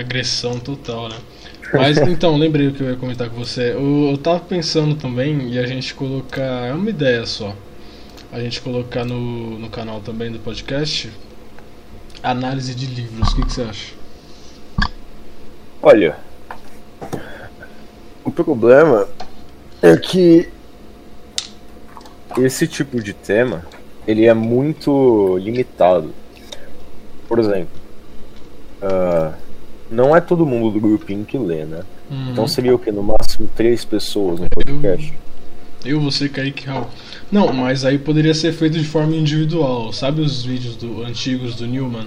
agressão total, né? Mas então, lembrei o que eu ia comentar com você. Eu, eu tava pensando também e a gente colocar. É uma ideia só. A gente colocar no, no canal também do podcast análise de livros. O que, que você acha? Olha, o problema é que esse tipo de tema ele é muito limitado. Por exemplo, uh, não é todo mundo do grupinho que lê, né? Uhum. Então seria o que? No máximo três pessoas no podcast. Eu, eu você, Kaique Hall. Não, mas aí poderia ser feito de forma individual. Sabe os vídeos do, antigos do Newman?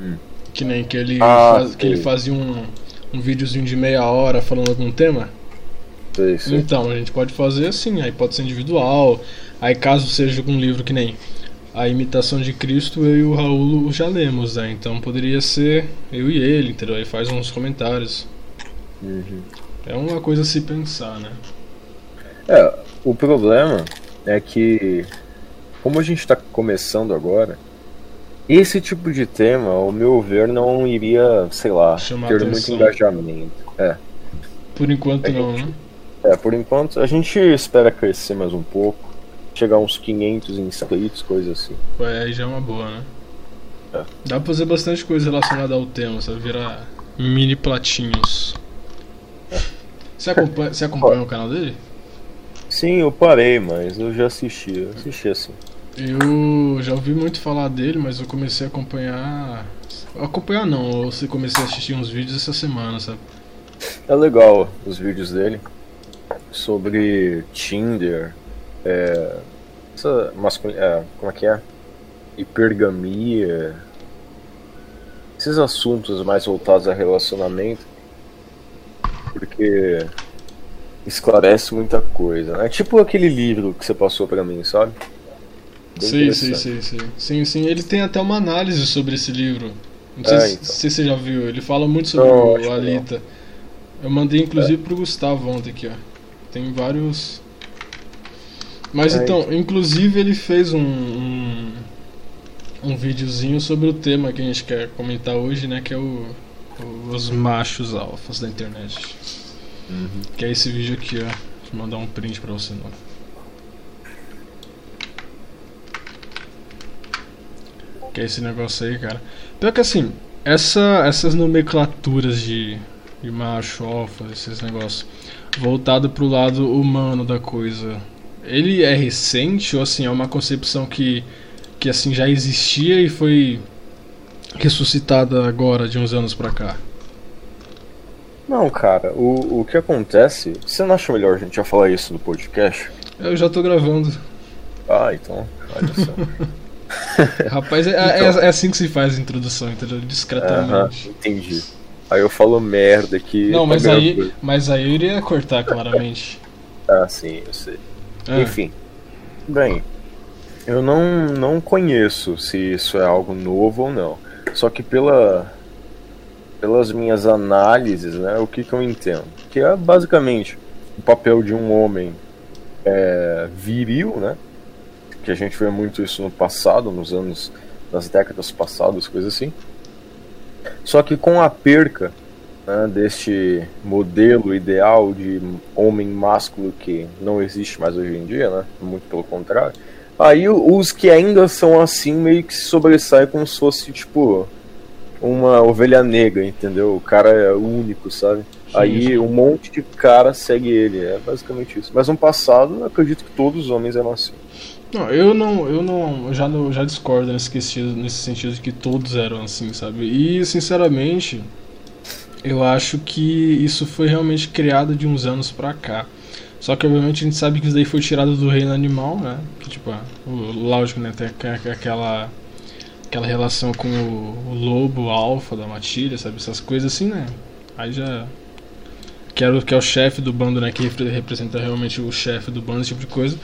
Hum. Que nem que ele, ah, faz, que ele fazia um, um videozinho de meia hora falando algum tema? Sei, sei. Então, a gente pode fazer assim, aí pode ser individual. Aí caso seja um livro que nem a imitação de Cristo, eu e o Raul já lemos, né? Então poderia ser eu e ele, entendeu? Aí faz uns comentários. Uhum. É uma coisa a se pensar, né? É, o problema é que, como a gente está começando agora, esse tipo de tema, ao meu ver, não iria, sei lá, Chamar ter atenção. muito engajamento. É. Por enquanto gente, não, né? É, por enquanto a gente espera crescer mais um pouco chegar uns 500 inscritos, coisa assim. Ué, aí já é uma boa, né? É. Dá pra fazer bastante coisa relacionada ao tema, sabe? Virar mini platinhos. É. Você acompanha, você acompanha o canal dele? Sim, eu parei, mas eu já assisti, eu assisti assim. Eu já ouvi muito falar dele, mas eu comecei a acompanhar. Acompanhar não, eu comecei a assistir uns vídeos essa semana, sabe? É legal os vídeos dele sobre Tinder, é, essa mascul... É, como é que é? Hipergamia. Esses assuntos mais voltados a relacionamento. Porque esclarece muita coisa. É tipo aquele livro que você passou para mim, sabe? sim, sim, sim, sim. Sim, sim. Ele tem até uma análise sobre esse livro. Não sei, é, então. se você já viu. Ele fala muito sobre não, o Alita. Eu mandei inclusive é. pro Gustavo ontem aqui, ó. Tem vários mas é, então, inclusive ele fez um, um, um videozinho sobre o tema que a gente quer comentar hoje, né? Que é o, os machos alfas da internet. Uhum. Que é esse vídeo aqui, ó. Vou mandar um print pra você não. Que é esse negócio aí, cara. Pior que assim, essa, essas nomenclaturas de, de macho, alfa, esses negócios, voltado pro lado humano da coisa ele é recente ou assim é uma concepção que que assim já existia e foi ressuscitada agora de uns anos para cá? Não, cara, o, o que acontece. Você não acha melhor a gente já falar isso no podcast? Eu já tô gravando. Ah, então, olha só. Rapaz, é, é então, é, é, assim que se faz a introdução, entendeu? Discretamente. Uh -huh, entendi. Aí eu falo merda aqui. Não, mas aí, mas aí eu iria cortar claramente. ah, sim, eu sei. É. Enfim. Bem, eu não, não conheço se isso é algo novo ou não. Só que pela, pelas minhas análises, né, o que, que eu entendo? Que é basicamente o papel de um homem é, viril, né? Que a gente vê muito isso no passado, nos anos, nas décadas passadas, coisas assim. Só que com a perca né, deste modelo ideal de homem másculo que não existe mais hoje em dia, né? Muito pelo contrário. Aí os que ainda são assim meio que se sobressaem como se fosse tipo uma ovelha negra, entendeu? O cara é único, sabe? Aí um monte de cara segue ele, é basicamente isso. Mas no passado, eu acredito que todos os homens eram assim. Não, eu não, eu não, eu já, não, já discordo nesse sentido, nesse sentido de que todos eram assim, sabe? E sinceramente, eu acho que isso foi realmente criado de uns anos pra cá. Só que obviamente a gente sabe que isso daí foi tirado do reino animal, né? Que tipo, o, lógico, né? Tem aquela aquela relação com o, o lobo alfa da matilha, sabe? Essas coisas assim, né? Aí já. Que, era, que é o chefe do bando, né? Que representa realmente o chefe do bando, esse tipo de coisa.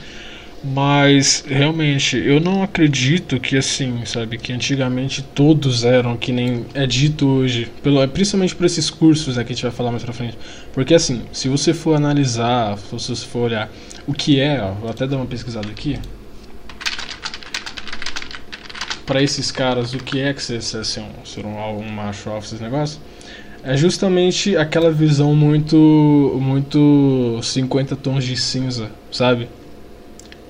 Mas realmente, eu não acredito que assim, sabe, que antigamente todos eram que nem é dito hoje, pelo, principalmente por esses cursos né, que a gente vai falar mais pra frente. Porque assim, se você for analisar, se você for olhar o que é, ó, vou até dar uma pesquisada aqui. para esses caras o que é que ser, ser, um, ser um, um macho alfa, esses negócios, é justamente aquela visão muito muito 50 tons de cinza, sabe?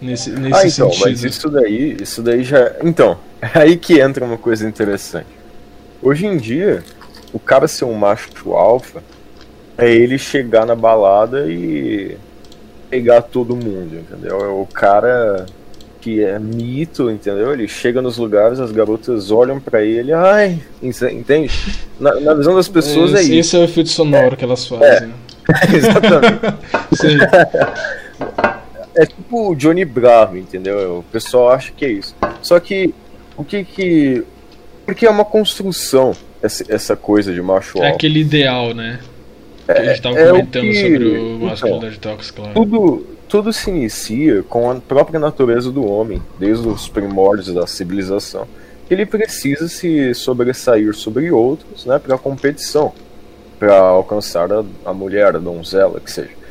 Nesse, nesse ah, então, sentido. mas isso daí, isso daí já. Então, é aí que entra uma coisa interessante. Hoje em dia, o cara ser um macho alfa é ele chegar na balada e pegar todo mundo, entendeu? É o cara que é mito, entendeu? Ele chega nos lugares, as garotas olham para ele, ai, entende? Na, na, visão das pessoas é, é isso. Esse é o efeito sonoro é, que elas fazem. É. Né? Exatamente. É tipo o Johnny Bravo, entendeu? O pessoal acha que é isso. Só que o que que porque é uma construção essa, essa coisa de macho É aquele ideal, né? Que a gente tava é, comentando que... sobre o masculinidade então, tóxica, claro. Tudo, tudo se inicia com a própria natureza do homem, desde os primórdios da civilização. Ele precisa se sobressair sobre outros, né, para competição, para alcançar a, a mulher, a donzela, que seja.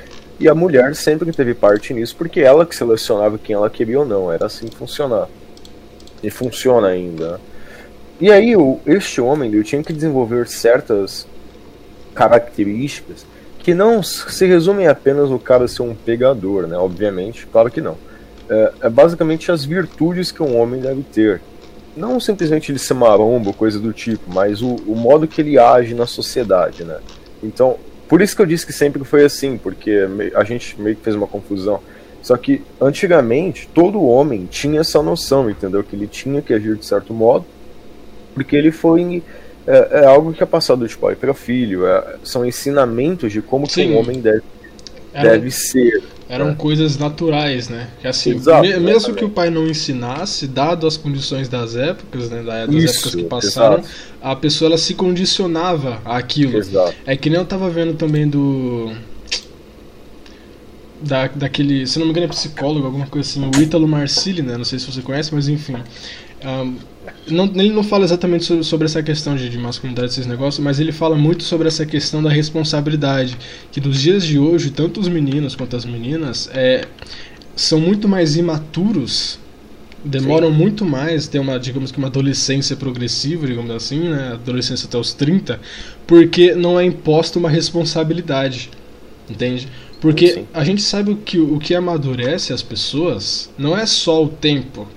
E a mulher sempre teve parte nisso, porque ela que selecionava quem ela queria ou não, era assim que funcionava. E funciona ainda. E aí, o, este homem ele tinha que desenvolver certas características que não se resumem apenas no cara ser um pegador, né? Obviamente, claro que não. É, é, basicamente as virtudes que um homem deve ter. Não simplesmente ele ser marombo, coisa do tipo, mas o, o modo que ele age na sociedade, né? Então, por isso que eu disse que sempre foi assim, porque a gente meio que fez uma confusão. Só que antigamente todo homem tinha essa noção, entendeu? Que ele tinha que agir de certo modo, porque ele foi é, é algo que é passado de pai para filho. É, são ensinamentos de como que um homem deve, Era, deve ser. Eram né? coisas naturais, né? Que assim, Exato, me, mesmo que o pai não ensinasse, dado as condições das épocas, né? Das Isso, épocas que passaram, exato. a pessoa ela se condicionava àquilo. Exato. É que nem eu tava vendo também do da, daquele, se não me engano é psicólogo, alguma coisa assim, o Ítalo Marcilli, né? Não sei se você conhece, mas enfim. Um, não, ele não fala exatamente sobre, sobre essa questão de, de, masculinidade, esses negócios, mas ele fala muito sobre essa questão da responsabilidade. Que nos dias de hoje, tanto os meninos quanto as meninas é, são muito mais imaturos, demoram Sim. muito mais, ter uma, digamos que uma adolescência progressiva, digamos assim, né? Adolescência até os 30, porque não é imposta uma responsabilidade. Entende? Porque Sim. a gente sabe que o que amadurece as pessoas não é só o tempo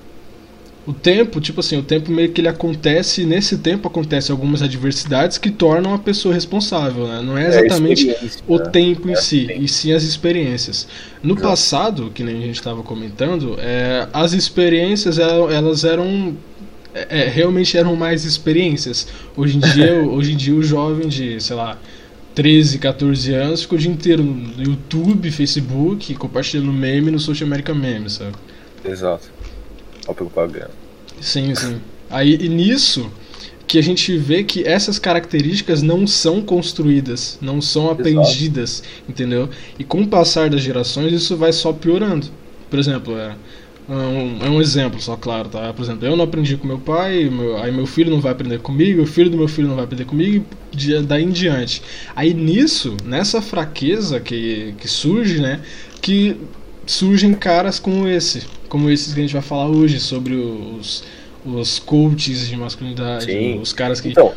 o tempo, tipo assim, o tempo meio que ele acontece, e nesse tempo acontecem algumas adversidades que tornam a pessoa responsável, né? Não é, é exatamente é o né? tempo em é si, e sim as experiências. No passado, que nem a gente estava comentando, é, as experiências elas eram é, é, realmente eram mais experiências. Hoje em dia, hoje em dia o jovem de, sei lá, 13, 14 anos fica o dia inteiro no YouTube, Facebook, compartilhando meme no Social America Meme, sabe? Exato ao propaganda. Sim, sim. Aí e nisso que a gente vê que essas características não são construídas, não são aprendidas, Exato. entendeu? E com o passar das gerações isso vai só piorando. Por exemplo, é um, é um exemplo só, claro, tá? Por exemplo, eu não aprendi com meu pai, meu, aí meu filho não vai aprender comigo, o filho do meu filho não vai aprender comigo, e daí em diante. Aí nisso, nessa fraqueza que, que surge, né, que surgem caras como esse, como esses que a gente vai falar hoje, sobre os, os coaches de masculinidade, Sim. os caras que. Então.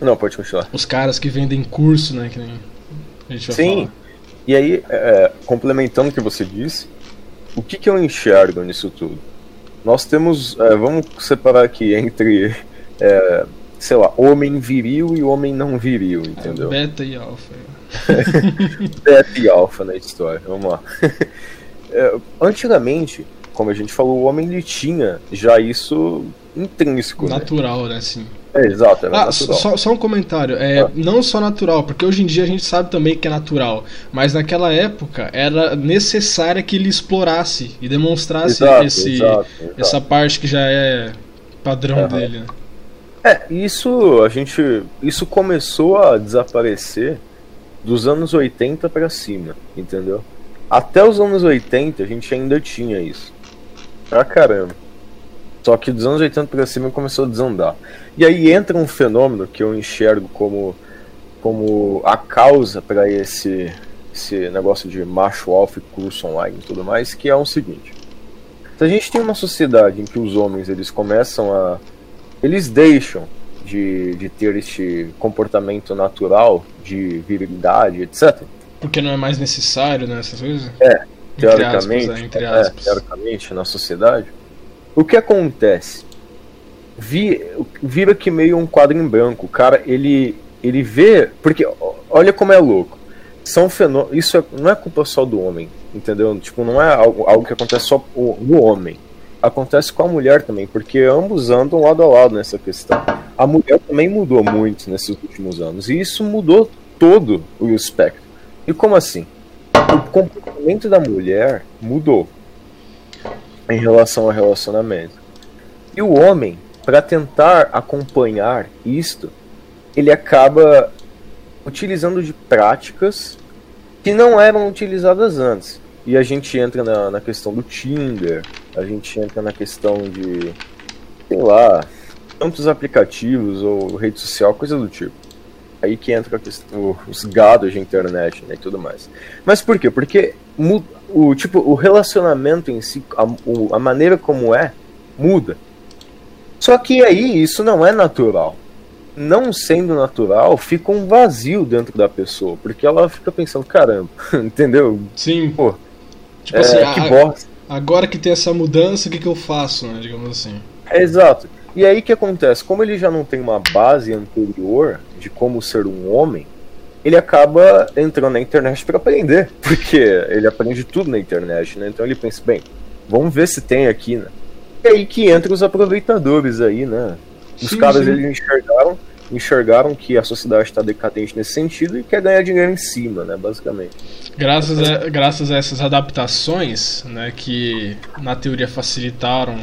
Não, pode continuar. Os caras que vendem curso, né? Que a gente vai Sim. Falar. E aí, é, complementando o que você disse, o que, que eu enxergo nisso tudo? Nós temos. É, vamos separar aqui entre. É, sei lá, homem viril e homem não viril, entendeu? beta e alfa. beta e alfa na história, vamos lá. É, antigamente, como a gente falou, o homem ele tinha já isso intrínseco. Né? Natural, né? né sim. É, exato, é ah, só, só, um comentário. É, ah. Não só natural, porque hoje em dia a gente sabe também que é natural. Mas naquela época era necessário que ele explorasse e demonstrasse exato, esse, exato, exato. essa parte que já é padrão uhum. dele. Né? É, isso a gente. Isso começou a desaparecer dos anos 80 para cima, entendeu? Até os anos 80 a gente ainda tinha isso. Pra caramba. Só que dos anos 80 para cima começou a desandar. E aí entra um fenômeno que eu enxergo como, como a causa para esse, esse negócio de macho alfa e curso online e tudo mais, que é o seguinte. Se a gente tem uma sociedade em que os homens eles começam a. Eles deixam de, de ter este comportamento natural de virilidade, etc. Porque não é mais necessário, né? Essas coisas? É, teoricamente, aspas, é, entre é, teoricamente, na sociedade. O que acontece? Vi, vira que meio um quadro em branco. O cara, ele, ele vê. Porque olha como é louco. São fenômenos. Isso é, não é culpa só do homem, entendeu? Tipo, não é algo, algo que acontece só no homem acontece com a mulher também, porque ambos andam lado a lado nessa questão. A mulher também mudou muito nesses últimos anos, e isso mudou todo o espectro. E como assim? O comportamento da mulher mudou em relação ao relacionamento. E o homem, para tentar acompanhar isto, ele acaba utilizando de práticas que não eram utilizadas antes. E a gente entra na, na questão do Tinder, a gente entra na questão de, sei lá, tantos aplicativos ou rede social, coisa do tipo. Aí que entra questão, os gados de internet né, e tudo mais. Mas por quê? Porque o, tipo, o relacionamento em si, a, o, a maneira como é, muda. Só que aí isso não é natural. Não sendo natural, fica um vazio dentro da pessoa, porque ela fica pensando, caramba, entendeu? Sim. Pô, Tipo é, assim, que a, bosta. agora que tem essa mudança, o que, que eu faço, né? Digamos assim. É, exato. E aí que acontece? Como ele já não tem uma base anterior de como ser um homem, ele acaba entrando na internet para aprender, porque ele aprende tudo na internet, né? Então ele pensa, bem, vamos ver se tem aqui, né? E aí que entra os aproveitadores aí, né? Os sim, caras sim. eles enxergaram enxergaram que a sociedade está decadente nesse sentido e quer ganhar dinheiro em cima, né, basicamente. Graças a, graças a essas adaptações, né, que na teoria facilitaram.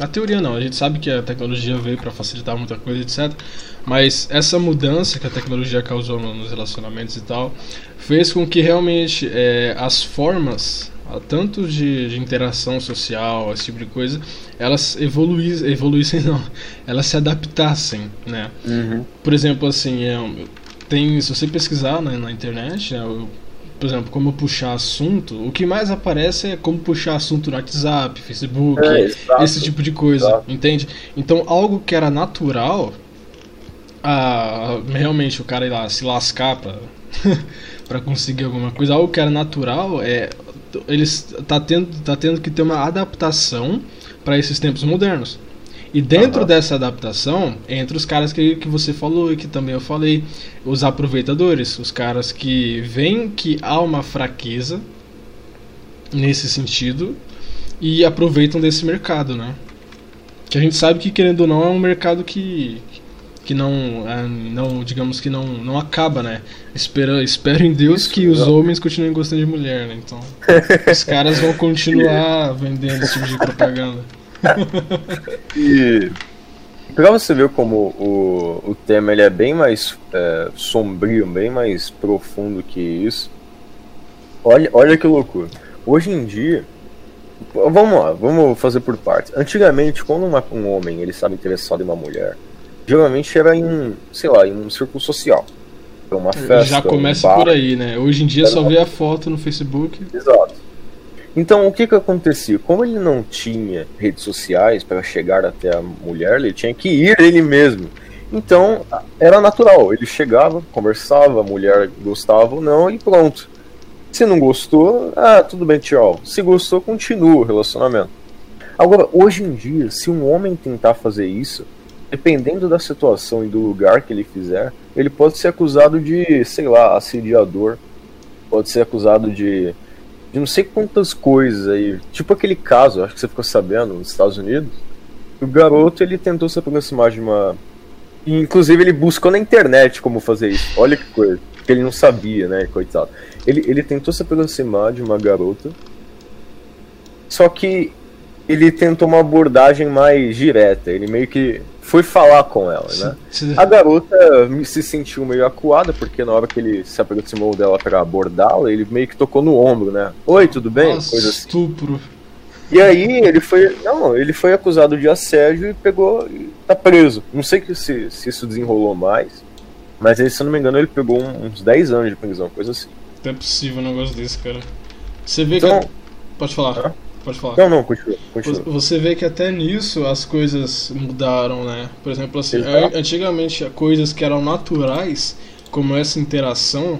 Na teoria não, a gente sabe que a tecnologia veio para facilitar muita coisa, etc. Mas essa mudança que a tecnologia causou nos relacionamentos e tal, fez com que realmente é, as formas tanto de, de, interação social, esse tipo de coisa, elas evoluíssem, evoluíssem não, elas se adaptassem, né? Uhum. Por exemplo, assim, é, tem, se você pesquisar né, na internet, né, eu, por exemplo, como puxar assunto, o que mais aparece é como puxar assunto no WhatsApp, Facebook, é, esse tipo de coisa, exato. entende? Então, algo que era natural, a, realmente o cara ir lá se lascar pra, pra conseguir alguma coisa, algo que era natural é eles tá tendo, tá tendo que ter uma adaptação para esses tempos modernos. E dentro uhum. dessa adaptação, entre os caras que, que você falou e que também eu falei, os aproveitadores, os caras que veem que há uma fraqueza nesse sentido e aproveitam desse mercado, né? Que a gente sabe que, querendo ou não, é um mercado que, que não, é, não digamos que não, não acaba, né? Espero, espero em Deus Isso, que os homens continuem gostando de mulher, né? Então, os caras vão continuar vendendo esse tipo de propaganda. e pra você ver como o, o tema ele é bem mais é, sombrio, bem mais profundo que isso. Olha, olha que loucura. Hoje em dia, vamos lá, vamos fazer por partes. Antigamente, quando uma, um homem ele estava interessado em uma mulher, geralmente era em, sei lá, em um círculo social. Uma festa. Já começa um por aí, né? Hoje em dia só vê a foto no Facebook. Exato. Então, o que que acontecia? Como ele não tinha redes sociais para chegar até a mulher, ele tinha que ir ele mesmo. Então, era natural. Ele chegava, conversava, a mulher gostava ou não e pronto. Se não gostou, ah, tudo bem, tchau. Se gostou, continua o relacionamento. Agora, hoje em dia, se um homem tentar fazer isso, dependendo da situação e do lugar que ele fizer, ele pode ser acusado de, sei lá, assediador, pode ser acusado de, de não sei quantas coisas aí. Tipo aquele caso, acho que você ficou sabendo, nos Estados Unidos, o garoto ele tentou se aproximar de uma. Inclusive ele buscou na internet como fazer isso. Olha que coisa. Que ele não sabia, né, coitado. Ele, ele tentou se aproximar de uma garota. Só que ele tentou uma abordagem mais direta. Ele meio que foi falar com ela, né? A garota se sentiu meio acuada, porque na hora que ele se aproximou dela para abordá-la, ele meio que tocou no ombro, né? Oi, tudo bem? Nossa, Coisa assim. estupro. E aí ele foi. Não, ele foi acusado de assédio e pegou. e tá preso. Não sei se, se isso desenrolou mais. Mas ele, se eu não me engano, ele pegou uns 10 anos de prisão, coisa assim. Não é possível um negócio desse, cara. Você vê então, que. Pode falar. Pode falar. Não, não, continua, continua. Você vê que até nisso as coisas mudaram, né? Por exemplo, assim, Exato. antigamente coisas que eram naturais, como essa interação,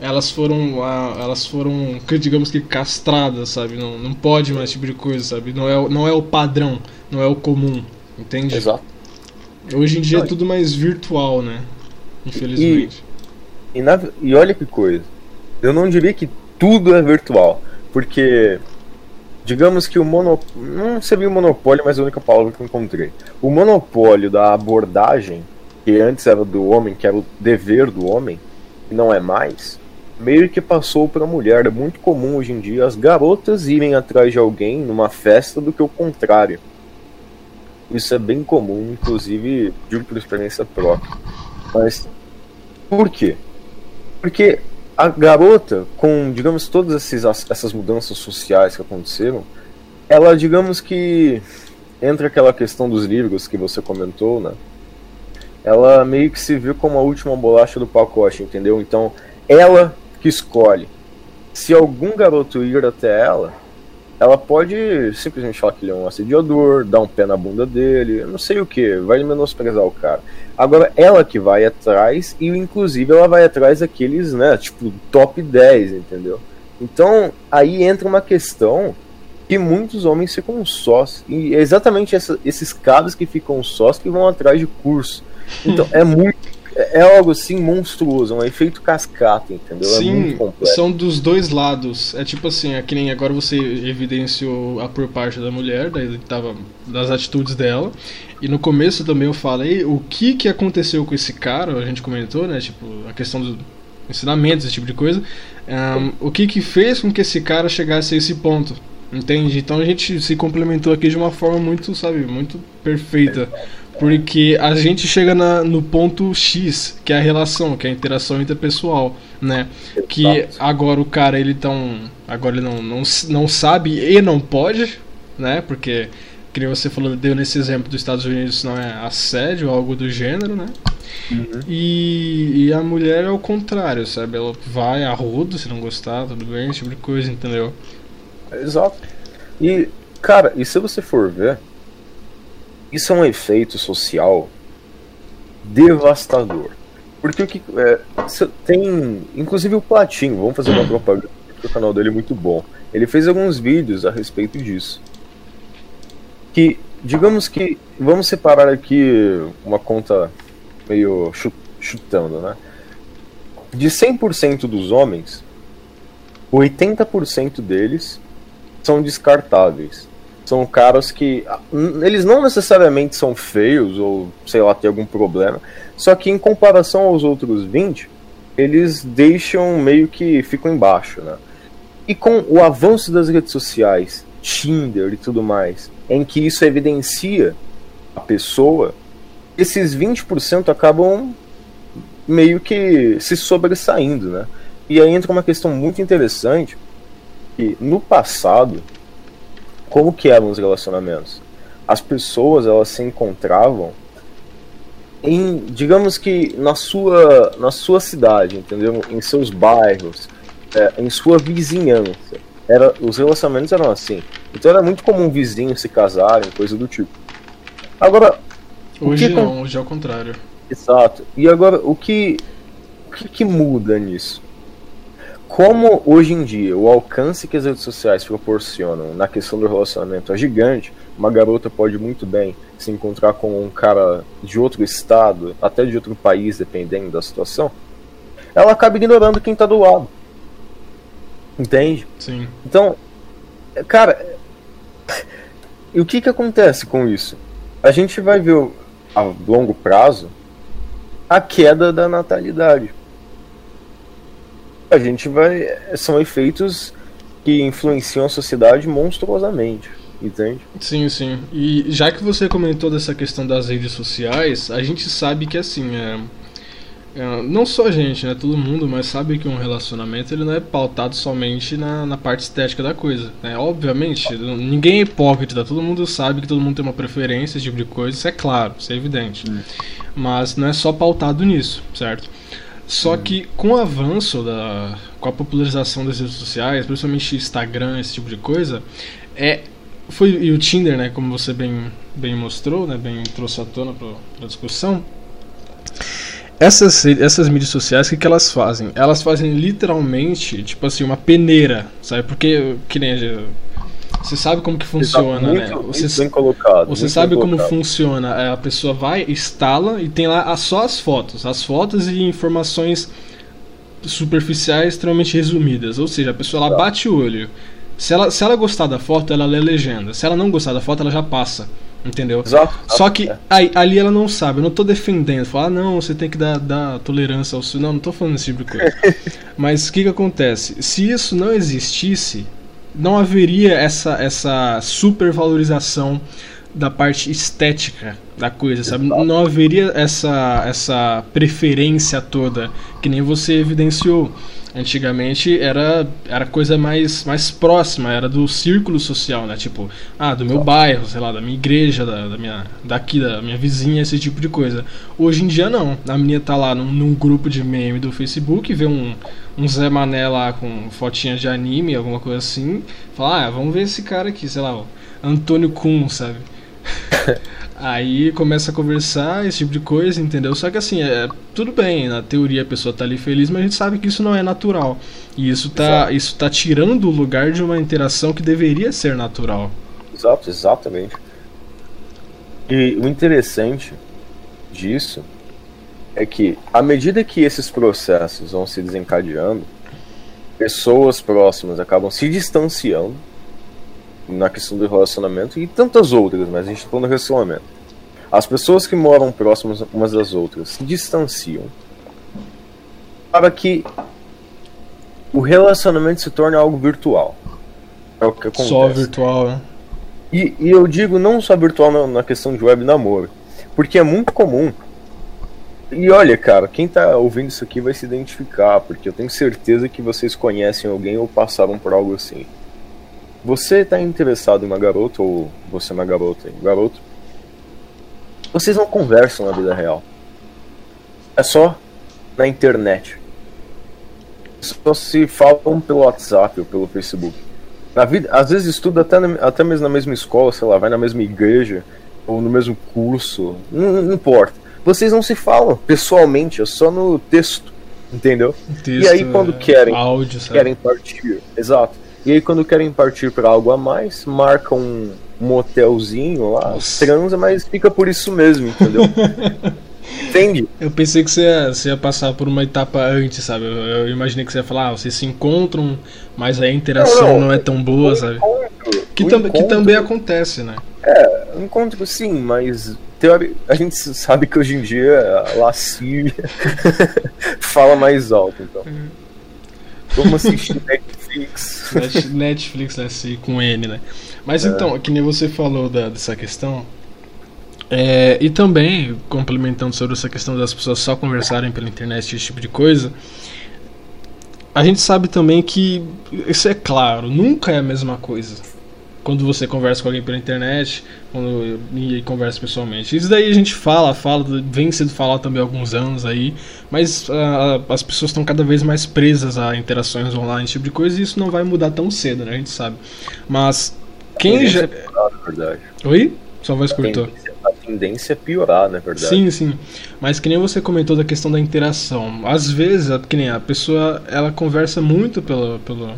elas foram elas foram digamos que castradas sabe não, não pode mais esse tipo de coisa sabe não é não é o padrão não é o comum entende exato hoje em dia é tudo mais virtual né infelizmente e, e, na, e olha que coisa eu não diria que tudo é virtual porque digamos que o monopólio não seria o monopólio mas a única palavra que eu encontrei o monopólio da abordagem que antes era do homem que era o dever do homem não é mais meio que passou para a mulher. É muito comum hoje em dia as garotas irem atrás de alguém numa festa do que o contrário. Isso é bem comum, inclusive, digo por experiência própria. Mas por quê? Porque a garota, com, digamos, todas esses, essas mudanças sociais que aconteceram, ela, digamos que, entra aquela questão dos livros que você comentou, né? Ela meio que se viu como a última bolacha do pacote, entendeu? Então, ela que escolhe. Se algum garoto ir até ela, ela pode simplesmente falar que ele é um assediador, dar um pé na bunda dele, não sei o que, vai menosprezar o cara. Agora, ela que vai atrás, e inclusive ela vai atrás daqueles, né, tipo, top 10, entendeu? Então, aí entra uma questão que muitos homens ficam sós. E é exatamente essa, esses caras que ficam sós que vão atrás de curso. Então, é muito é, é algo assim monstruoso, um efeito cascata, entendeu? É Sim, é são dos dois lados. É tipo assim, é que nem agora você evidenciou a por parte da mulher, daí tava das atitudes dela. E no começo também eu falei o que que aconteceu com esse cara, a gente comentou, né? Tipo, a questão do ensinamento, esse tipo de coisa. Um, o que que fez com que esse cara chegasse a esse ponto? Entende? Então a gente se complementou aqui de uma forma muito, sabe, muito perfeita. Porque a gente chega na, no ponto X, que é a relação, que é a interação interpessoal, né? Que agora o cara ele tão. Agora ele não, não, não sabe e não pode, né? Porque, que você falou, deu nesse exemplo dos Estados Unidos, não é assédio ou algo do gênero, né? Uhum. E, e a mulher é o contrário, sabe? Ela vai a rodo se não gostar, tudo bem, esse tipo de coisa, entendeu? Exato. E, cara, e se você for ver, isso é um efeito social devastador. Porque o que. É, tem. Inclusive o Platinho, vamos fazer uma propaganda, porque o canal dele é muito bom. Ele fez alguns vídeos a respeito disso. Que, digamos que. Vamos separar aqui uma conta meio chutando, né? De 100% dos homens, 80% deles são descartáveis são caras que eles não necessariamente são feios ou sei lá, tem algum problema, só que em comparação aos outros 20, eles deixam meio que ficam embaixo, né? E com o avanço das redes sociais, Tinder e tudo mais, em que isso evidencia a pessoa, esses 20% acabam meio que se sobressaindo, né? E aí entra uma questão muito interessante, que no passado como que eram os relacionamentos? As pessoas elas se encontravam em, digamos que na sua, na sua cidade, entendeu? Em seus bairros, é, em sua vizinhança. Era, os relacionamentos eram assim. Então era muito comum vizinhos se casarem, coisa do tipo. Agora. Hoje que, não, hoje é o contrário. Exato. E agora, o que, o que, que muda nisso? Como hoje em dia o alcance que as redes sociais proporcionam na questão do relacionamento é gigante, uma garota pode muito bem se encontrar com um cara de outro estado, até de outro país, dependendo da situação, ela acaba ignorando quem está do lado. Entende? Sim. Então, cara, e o que que acontece com isso? A gente vai ver a longo prazo a queda da natalidade a gente vai. São efeitos que influenciam a sociedade monstruosamente. Entende? Sim, sim. E já que você comentou dessa questão das redes sociais, a gente sabe que assim, é, é, não só a gente, né, todo mundo, mas sabe que um relacionamento ele não é pautado somente na, na parte estética da coisa. Né? Obviamente, ninguém é hipócrita, todo mundo sabe que todo mundo tem uma preferência, esse tipo de coisa, isso é claro, isso é evidente. Hum. Mas não é só pautado nisso, certo? Só que com o avanço da. com a popularização das redes sociais, principalmente Instagram, esse tipo de coisa, é. Foi, e o Tinder, né, como você bem, bem mostrou, né, bem trouxe à tona para a discussão, essas, essas mídias sociais, o que, que elas fazem? Elas fazem literalmente, tipo assim, uma peneira, sabe? Porque, que nem você sabe como que funciona, muito, né? Você, muito bem colocado. Você sabe como colocado. funciona. É, a pessoa vai, instala e tem lá só as fotos. As fotos e informações superficiais extremamente resumidas. Ou seja, a pessoa ela tá. bate o olho. Se ela, se ela gostar da foto, ela lê a legenda. Se ela não gostar da foto, ela já passa. Entendeu? Exato. Só que é. aí, ali ela não sabe. Eu não tô defendendo. Falar, ah, não, você tem que dar, dar tolerância ao seu. Não, não tô falando esse tipo de coisa. Mas o que que acontece? Se isso não existisse, não haveria essa, essa supervalorização da parte estética da coisa, sabe? Não haveria essa, essa preferência toda que nem você evidenciou. Antigamente era, era coisa mais, mais próxima, era do círculo social, né? Tipo, ah, do meu bairro, sei lá, da minha igreja, da, da minha, daqui, da minha vizinha, esse tipo de coisa. Hoje em dia não. A menina tá lá num, num grupo de meme do Facebook, vê um, um Zé Mané lá com fotinha de anime, alguma coisa assim, fala, ah, vamos ver esse cara aqui, sei lá, ó, Antônio Kuhn, sabe? Aí começa a conversar, esse tipo de coisa, entendeu? Só que assim, é, tudo bem, na teoria a pessoa tá ali feliz, mas a gente sabe que isso não é natural. E isso tá, isso tá tirando do lugar de uma interação que deveria ser natural. Exato, exatamente. E o interessante disso é que, à medida que esses processos vão se desencadeando, pessoas próximas acabam se distanciando na questão do relacionamento e tantas outras, mas a gente está falando do relacionamento. As pessoas que moram próximas umas das outras se distanciam para que o relacionamento se torne algo virtual. É o que acontece. Só virtual, né? E, e eu digo não só virtual na, na questão de web namoro, porque é muito comum. E olha, cara, quem tá ouvindo isso aqui vai se identificar, porque eu tenho certeza que vocês conhecem alguém ou passaram por algo assim. Você está interessado em uma garota, ou você é uma garota um garoto, vocês não conversam na vida real. É só na internet. Só se falam pelo WhatsApp ou pelo Facebook. Na vida, às vezes estuda até, até mesmo na mesma escola, sei lá, vai na mesma igreja ou no mesmo curso, não, não importa. Vocês não se falam pessoalmente, é só no texto, entendeu? Texto, e aí quando é, querem, áudio, querem partir, exato e aí quando querem partir para algo a mais, marcam um motelzinho lá, Nossa. transa, mas fica por isso mesmo, entendeu? Entende? Eu pensei que você ia, você ia, passar por uma etapa antes, sabe? Eu, eu, imaginei que você ia falar, ah, vocês se encontram, mas a interação não, não, não é tão boa, sabe? Encontro, que, tam encontro, que também acontece, né? É, encontro sim, mas teori... a gente sabe que hoje em dia a lascívia fala mais alto, então. Uhum. Vamos assistir Netflix. Netflix, né? Se, com N, né? Mas é. então, que nem você falou da, dessa questão. É, e também, complementando sobre essa questão das pessoas só conversarem pela internet, esse tipo de coisa. A gente sabe também que, isso é claro, nunca é a mesma coisa quando você conversa com alguém pela internet quando, e conversa pessoalmente. Isso daí a gente fala, fala, vem sendo falado também há alguns anos aí, mas uh, as pessoas estão cada vez mais presas a interações online, esse tipo de coisa, e isso não vai mudar tão cedo, né? A gente sabe. Mas quem já. É piorar, na verdade. Oi? Só voz cortou. A tendência é piorar, na verdade. Sim, sim. Mas que nem você comentou da questão da interação. Às vezes, que nem a pessoa ela conversa muito pelo, pelo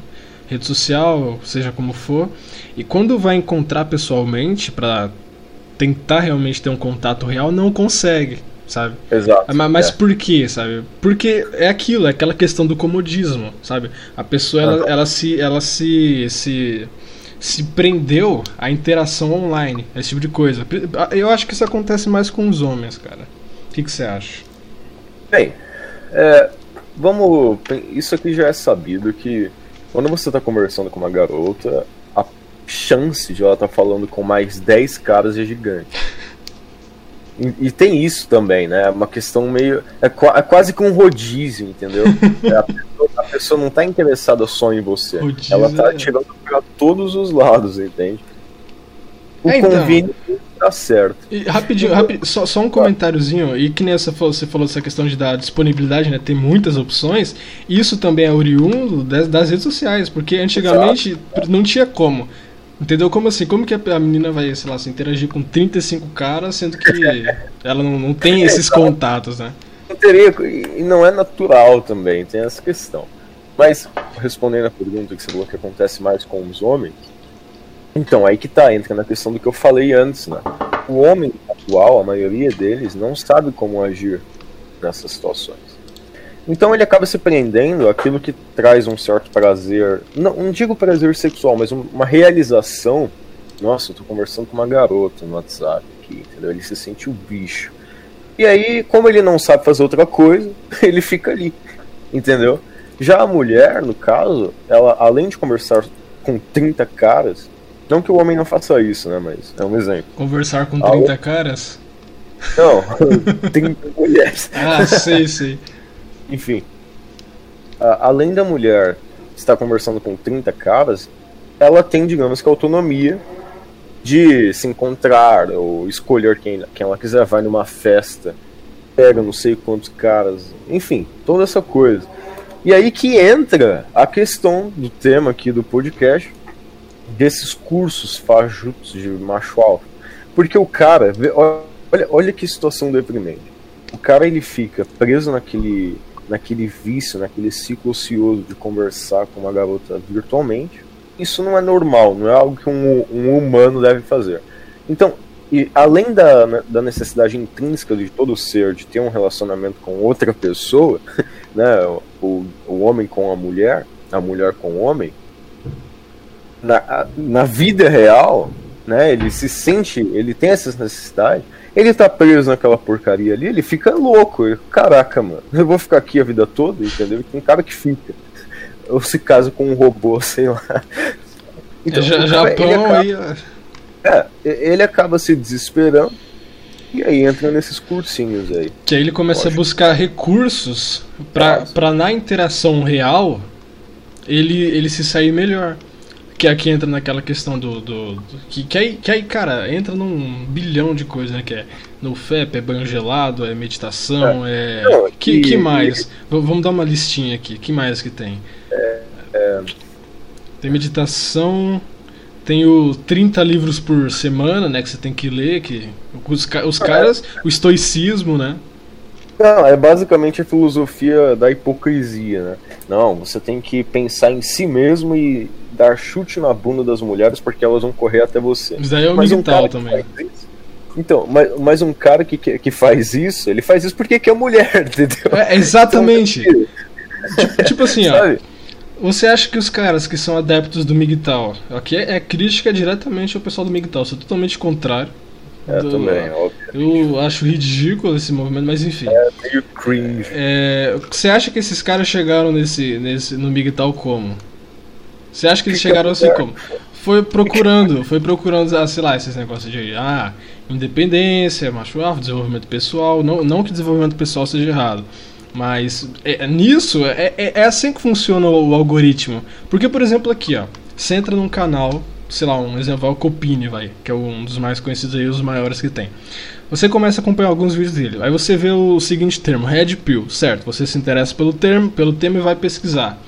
rede social, seja como for, e quando vai encontrar pessoalmente para tentar realmente ter um contato real, não consegue, sabe? Exato. Mas, mas é. por quê, sabe? Porque é aquilo, é aquela questão do comodismo, sabe? A pessoa ela, ela se ela se se se prendeu à interação online, esse tipo de coisa. Eu acho que isso acontece mais com os homens, cara. O que, que você acha? Bem, é, vamos. Isso aqui já é sabido que quando você está conversando com uma garota, a chance de ela estar tá falando com mais 10 caras é gigante. E, e, tem isso também, né? É uma questão meio. É, é quase que um rodízio, entendeu? É, a, pessoa, a, pessoa, não está interessada só em você. Rodízio ela está é... tirando para todos os lados, entende? O é, então. dar certo. E rapidinho, rapidinho só, só, um comentáriozinho, e que nem você falou, você falou dessa questão de dar disponibilidade, né? Ter muitas opções, isso também é oriundo das, das redes sociais, porque antigamente Exato. não tinha como. Entendeu? Como assim? Como que a menina vai, sei lá, se interagir com 35 caras, sendo que ela não, não tem esses contatos, né? Não teria, e não é natural também, tem essa questão. Mas, respondendo a pergunta que você falou que acontece mais com os homens, então, aí que tá, entra na questão do que eu falei antes, né? O homem atual, a maioria deles, não sabe como agir nessas situações. Então ele acaba se prendendo aquilo que traz um certo prazer, não, não digo prazer sexual, mas uma realização. Nossa, eu tô conversando com uma garota no WhatsApp aqui, entendeu? Ele se sente o bicho. E aí, como ele não sabe fazer outra coisa, ele fica ali, entendeu? Já a mulher, no caso, ela além de conversar com 30 caras, não que o homem não faça isso, né? Mas é um exemplo. Conversar com 30 caras? Não, 30 mulheres. Ah, sei, sei. Enfim. Além da mulher estar conversando com 30 caras, ela tem, digamos que, autonomia de se encontrar ou escolher quem, quem ela quiser, vai numa festa, pega não sei quantos caras, enfim, toda essa coisa. E aí que entra a questão do tema aqui do podcast, desses cursos fajutos de macho alfa. Porque o cara, olha, olha que situação deprimente. O cara ele fica preso naquele, naquele vício, naquele ciclo ocioso de conversar com uma garota virtualmente. Isso não é normal, não é algo que um, um humano deve fazer. Então, e além da, da necessidade intrínseca de todo ser de ter um relacionamento com outra pessoa, né, o, o homem com a mulher, a mulher com o homem, na, na vida real, né, ele se sente, ele tem essa necessidade, ele tá preso naquela porcaria ali, ele fica louco. Ele, Caraca, mano, eu vou ficar aqui a vida toda, entendeu? Tem cara que fica. Ou se casa com um robô, sei lá. Então, Já, Japão ele acaba, aí. É, ele acaba se desesperando. E aí entra nesses cursinhos aí. Que aí ele começa Lógico. a buscar recursos pra, pra na interação real ele, ele se sair melhor. Que aqui entra naquela questão do. do, do que, que, aí, que aí, cara, entra num bilhão de coisas, né? Que é no FEP, é banho gelado, é meditação, é. é... Não, que, e, que mais? Vamos dar uma listinha aqui. que mais que tem? É, é... Tem meditação. Tem o 30 livros por semana, né? Que você tem que ler. Que, os, os é. caras, o estoicismo, né? Não, é basicamente a filosofia da hipocrisia, né? Não, você tem que pensar em si mesmo e dar chute na bunda das mulheres porque elas vão correr até você. Isso daí é o mas um também. Então, mas, mas um cara que, que, que, faz isso, ele faz isso porque quer mulher, entendeu? É, exatamente. Então, tipo, tipo, assim, ó. Você acha que os caras que são adeptos do MGTOW, aqui é, é crítica diretamente ao pessoal do MGTOW, sou totalmente contrário. É, do, também, Eu acho ridículo esse movimento, mas enfim. É meio cringe. É, você acha que esses caras chegaram nesse, nesse, no MGTOW como? Você acha que eles chegaram assim como? Foi procurando, foi procurando, ah, sei lá, esses negócios de ah, independência, macho alfa, desenvolvimento pessoal. Não, não que desenvolvimento pessoal seja errado. Mas é, é nisso, é, é, é, assim que funciona o, o, algoritmo. Porque, por exemplo, aqui, ó, você entra num canal, sei lá, um exemplo é o Copini, vai, que é um dos mais conhecidos aí, os maiores que tem. Você começa a acompanhar alguns vídeos dele. Aí você vê o seguinte termo, Red Pill, certo? Você se interessa pelo termo, pelo tema e vai pesquisar.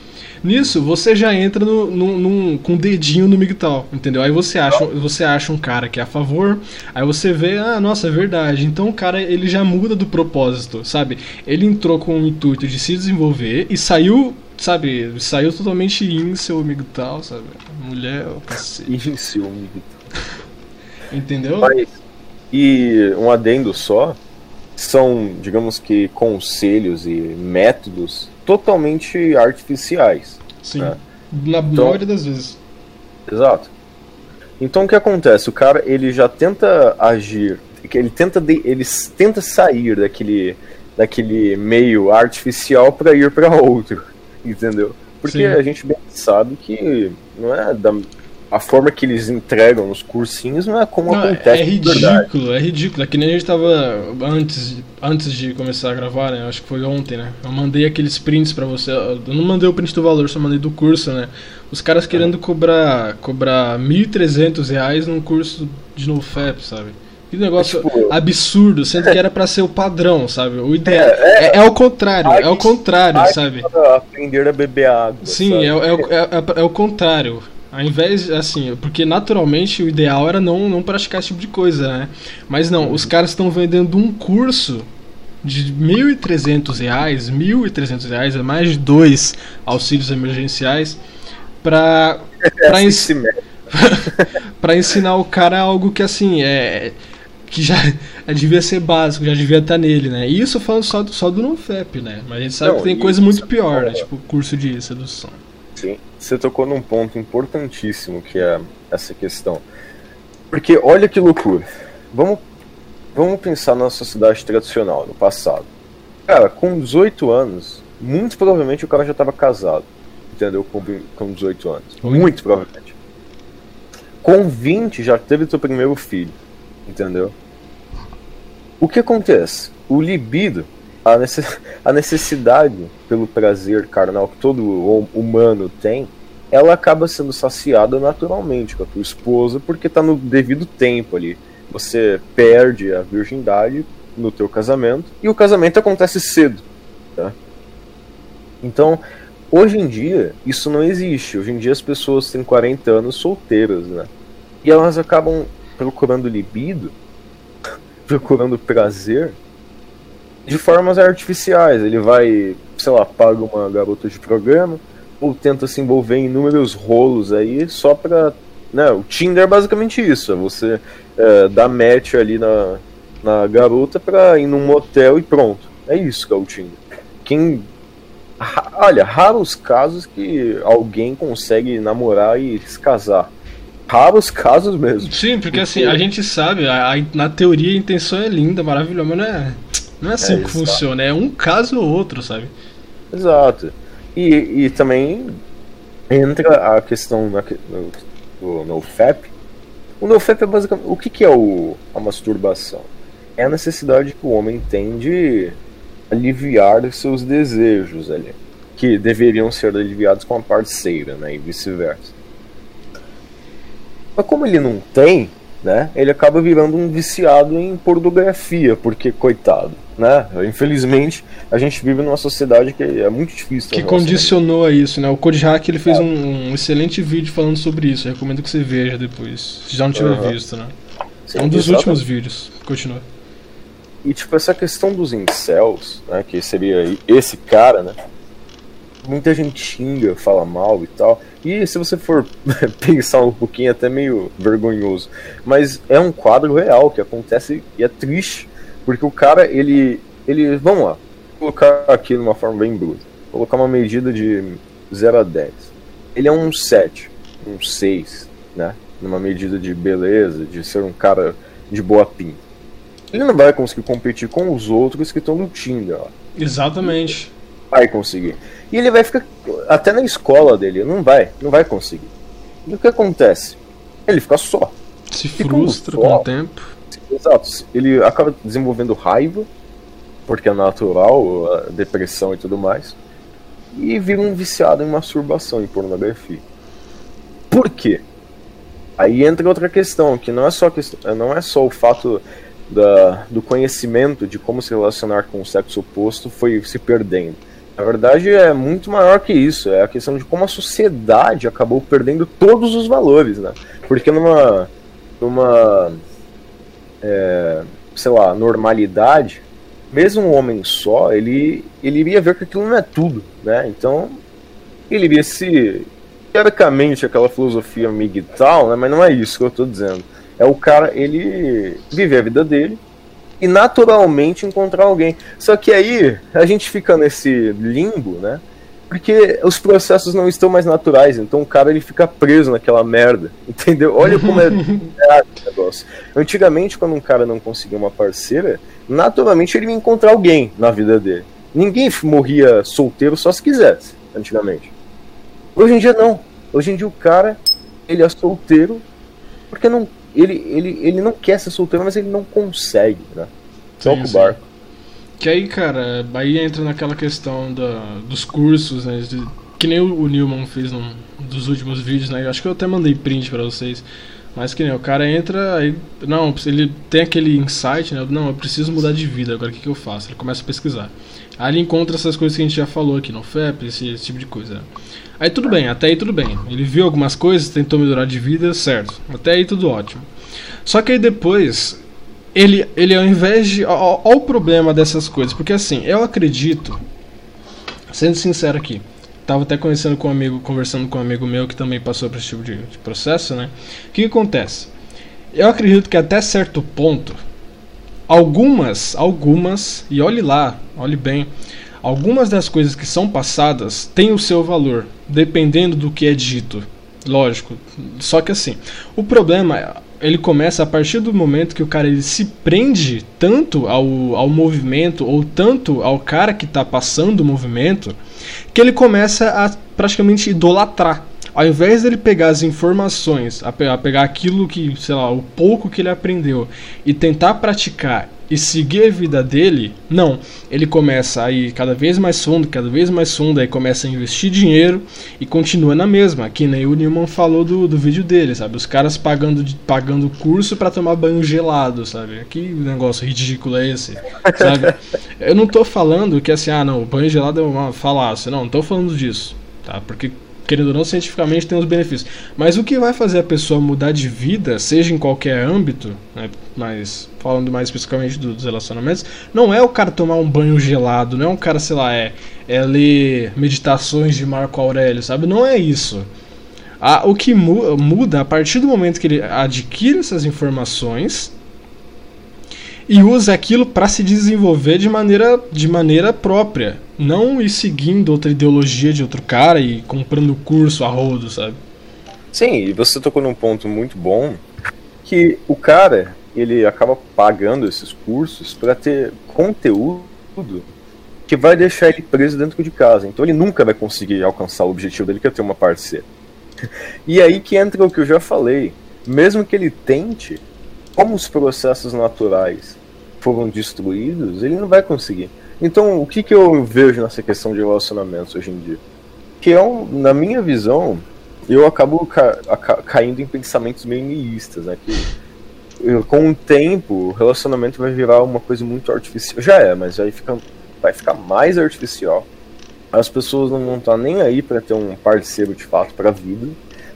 Nisso, você já entra no, no, com o dedinho no MGTOW, entendeu? Aí você acha, você acha um cara que é a favor, aí você vê, ah, nossa, é verdade. Então o cara, ele já muda do propósito, sabe? Ele entrou com o intuito de se desenvolver e saiu, sabe? Saiu totalmente em seu MGTOW, sabe? Mulher, oh, cacete. Em seu MGTOW. Entendeu? Mas, e um adendo só, são, digamos que, conselhos e métodos totalmente artificiais. Sim. Né? Na então, maioria das vezes. Exato. Então o que acontece? O cara ele já tenta agir, ele tenta de, ele tenta sair daquele daquele meio artificial para ir para outro, entendeu? Porque Sim. a gente bem sabe que não é da a forma que eles entregam nos cursinhos não é como não, acontece. É ridículo, é ridículo. É que nem a gente tava antes, antes de começar a gravar, né? Acho que foi ontem, né? Eu mandei aqueles prints para você. Eu não mandei o print do valor, só mandei do curso, né? Os caras querendo cobrar cobrar 1.300 reais num curso de NoFap, sabe? Que negócio é, tipo, absurdo, sendo que era para ser o padrão, sabe? O ideal é, é, é, o contrário, é o contrário, sabe? Aprender a beber água. Sim, é, é, é, o contrário. Ao invés, assim, porque naturalmente o ideal era não, não praticar esse tipo de coisa, né? Mas não, uhum. os caras estão vendendo um curso de R$ 1.300, R$ 1.300, é mais de dois auxílios emergenciais para para ens... ensinar o cara algo que assim é que já devia ser básico, já devia estar nele, né? E isso falando só do, só do NoFap, né? Mas a gente sabe Não, que tem coisa muito pior, né? Tipo curso de sedução. Sim, você tocou num ponto importantíssimo que é essa questão. Porque olha que loucura. Vamos, vamos pensar na sociedade tradicional, no passado. Cara, com 18 anos, muito provavelmente o cara já estava casado. Entendeu? Com, com 18 anos. Muito provavelmente. Com 20 já teve seu primeiro filho. Entendeu? O que acontece? O libido a, necessidade pelo prazer carnal que todo humano tem, ela acaba sendo saciada naturalmente com a tua esposa, porque está no devido tempo ali. Você perde a virgindade no teu casamento e o casamento acontece cedo, tá? Então, hoje em dia, isso não existe. Hoje em dia as pessoas têm 40 anos solteiras, né? E elas acabam procurando libido, procurando prazer de formas artificiais. Ele vai, sei lá, paga uma garota de programa ou tenta se envolver em inúmeros rolos aí só pra. Né, o Tinder é basicamente isso: é você é, dar match ali na, na garota pra ir num motel e pronto. É isso que é o Tinder. Quem. Olha, raros casos que alguém consegue namorar e se casar raros casos mesmo. Sim, porque, assim, a gente sabe, a, a, na teoria a intenção é linda, maravilhosa, mas não é, não é assim é, que exato. funciona, é um caso ou outro, sabe? Exato. E, e também entra a questão na, no, no FAP. O NoFap é basicamente. O que, que é o, a masturbação? É a necessidade que o homem tem de aliviar seus desejos ali. Que deveriam ser aliviados com a parceira, né? E vice-versa. Mas como ele não tem, né? Ele acaba virando um viciado em pornografia, porque coitado, né? Infelizmente, a gente vive numa sociedade que é muito difícil. Que condicionou a isso, né? O Hack ele fez é. um, um, excelente vídeo falando sobre isso. Eu recomendo que você veja depois, se já não tiver uhum. visto, né? Sim, é um dos exatamente. últimos vídeos. Continua. E tipo essa questão dos incels, né? Que seria esse cara, né? Muita gente xinga, fala mal e tal. E se você for pensar um pouquinho, é até meio vergonhoso. Mas é um quadro real que acontece e é triste. Porque o cara, ele. ele vamos lá, vou colocar aqui de uma forma bem bruta. Vou colocar uma medida de 0 a 10. Ele é um 7, um 6, né? Numa medida de beleza, de ser um cara de boa pinta. Ele não vai conseguir competir com os outros que estão no Tinder. Ó. Exatamente vai conseguir. E ele vai ficar. Até na escola dele, não vai, não vai conseguir. E o que acontece? Ele fica só. Se frustra com o tempo. Exato. Ele acaba desenvolvendo raiva, porque é natural, a depressão e tudo mais. E vira um viciado em masturbação, em pornografia. Por quê? Aí entra outra questão, que não é só, questão, não é só o fato da, do conhecimento de como se relacionar com o sexo oposto foi se perdendo na verdade, é muito maior que isso. É a questão de como a sociedade acabou perdendo todos os valores, né? Porque numa, numa é, sei lá, normalidade, mesmo um homem só, ele, ele iria ver que aquilo não é tudo, né? Então, ele iria se... Teoricamente, aquela filosofia migtal, né? Mas não é isso que eu estou dizendo. É o cara, ele viver a vida dele, e naturalmente encontrar alguém. Só que aí a gente fica nesse limbo, né? Porque os processos não estão mais naturais, então o cara ele fica preso naquela merda, entendeu? Olha como é, o negócio. Antigamente, quando um cara não conseguia uma parceira, naturalmente ele ia encontrar alguém na vida dele. Ninguém morria solteiro só se quisesse, antigamente. Hoje em dia não. Hoje em dia o cara, ele é solteiro porque não ele, ele, ele não quer ser solteiro, mas ele não consegue, né? Toca o barco. Que aí, cara, aí entra naquela questão da, dos cursos, né? De, que nem o, Newman fez num dos últimos vídeos, né? Acho que eu até mandei print para vocês. Mas que nem o cara entra, aí, não, ele tem aquele insight, né? Não, eu preciso mudar de vida, agora o que, que eu faço? Ele começa a pesquisar. Ele encontra essas coisas que a gente já falou aqui no FEP, esse, esse tipo de coisa. Aí tudo bem, até aí tudo bem. Ele viu algumas coisas, tentou melhorar de vida, certo. Até aí tudo ótimo. Só que aí depois, ele, ele ao invés de. Olha o problema dessas coisas, porque assim, eu acredito, sendo sincero aqui, tava até conversando com um amigo, conversando com um amigo meu que também passou por esse tipo de, de processo, né? O que, que acontece? Eu acredito que até certo ponto, algumas, algumas, e olhe lá, olhe bem, algumas das coisas que são passadas têm o seu valor, dependendo do que é dito. Lógico. Só que assim, o problema ele começa a partir do momento que o cara ele se prende tanto ao, ao movimento ou tanto ao cara que está passando o movimento que ele começa a praticamente idolatrar. Ao invés dele pegar as informações, a, pegar aquilo que, sei lá, o pouco que ele aprendeu e tentar praticar e seguir a vida dele, não. Ele começa a ir cada vez mais fundo, cada vez mais fundo, aí começa a investir dinheiro e continua na mesma. Que nem o Newman falou do, do vídeo dele, sabe? Os caras pagando, pagando curso para tomar banho gelado, sabe? Que negócio ridículo é esse, sabe? Eu não tô falando que assim, ah, não, banho gelado é uma falácia. Não, não tô falando disso, tá? Porque querendo ou não, cientificamente tem os benefícios. Mas o que vai fazer a pessoa mudar de vida, seja em qualquer âmbito, né, mas falando mais especificamente dos relacionamentos, não é o cara tomar um banho gelado, não é um cara, sei lá, é, é ler meditações de Marco Aurélio, sabe? Não é isso. Ah, o que mu muda a partir do momento que ele adquire essas informações e usa aquilo para se desenvolver de maneira, de maneira própria. Não ir seguindo outra ideologia de outro cara e comprando curso a rodo, sabe? Sim, e você tocou num ponto muito bom que o cara ele acaba pagando esses cursos para ter conteúdo que vai deixar ele preso dentro de casa. Então ele nunca vai conseguir alcançar o objetivo dele, que é ter uma parceira. E aí que entra o que eu já falei. Mesmo que ele tente, como os processos naturais foram destruídos, ele não vai conseguir. Então, o que, que eu vejo nessa questão de relacionamentos hoje em dia? Que é na minha visão, eu acabo ca ca caindo em pensamentos meio nihilistas, né? Que com o tempo, o relacionamento vai virar uma coisa muito artificial. Já é, mas aí fica, vai ficar mais artificial. As pessoas não vão estar nem aí para ter um parceiro de fato para a vida.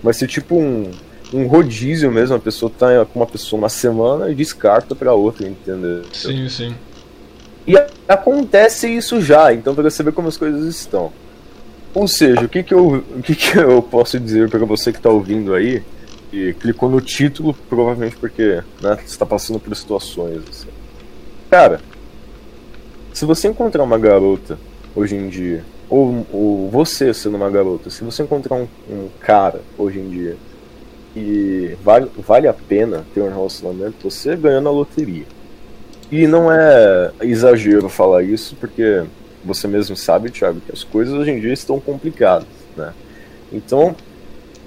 Vai ser tipo um, um rodízio mesmo, a pessoa tá com uma pessoa uma semana e descarta para outra, entendeu? Sim, sim. E acontece isso já, então para você ver como as coisas estão. Ou seja, o que, que, eu, o que, que eu posso dizer para você que está ouvindo aí, e clicou no título, provavelmente porque né, você está passando por situações. Assim. Cara, se você encontrar uma garota hoje em dia, ou, ou você sendo uma garota, se você encontrar um, um cara hoje em dia e vale, vale a pena ter um relacionamento, você ganha na loteria. E não é exagero falar isso, porque você mesmo sabe, Thiago, que as coisas hoje em dia estão complicadas, né? Então,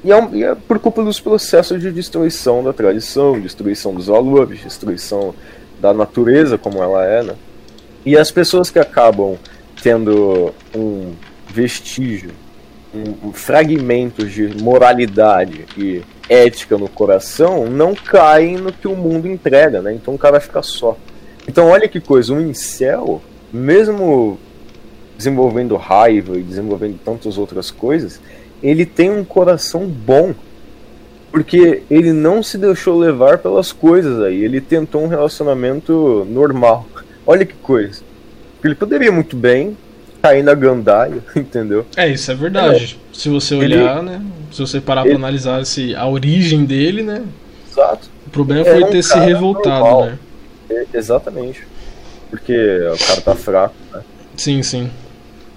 e é, e é por culpa dos processos de destruição da tradição, destruição dos valores, destruição da natureza como ela é, né? E as pessoas que acabam tendo um vestígio, um, um fragmento de moralidade e ética no coração não caem no que o mundo entrega, né? Então o cara vai ficar só. Então olha que coisa, um incel, mesmo desenvolvendo raiva e desenvolvendo tantas outras coisas, ele tem um coração bom. Porque ele não se deixou levar pelas coisas aí, ele tentou um relacionamento normal. Olha que coisa. Ele poderia muito bem cair na gandaia, entendeu? É, isso é verdade. É. Se você olhar, ele, né? Se você parar ele, pra analisar se a origem dele, né? Exato. O problema foi é um ter se revoltado, normal. né? É, exatamente. Porque o cara tá fraco, né? Sim, sim.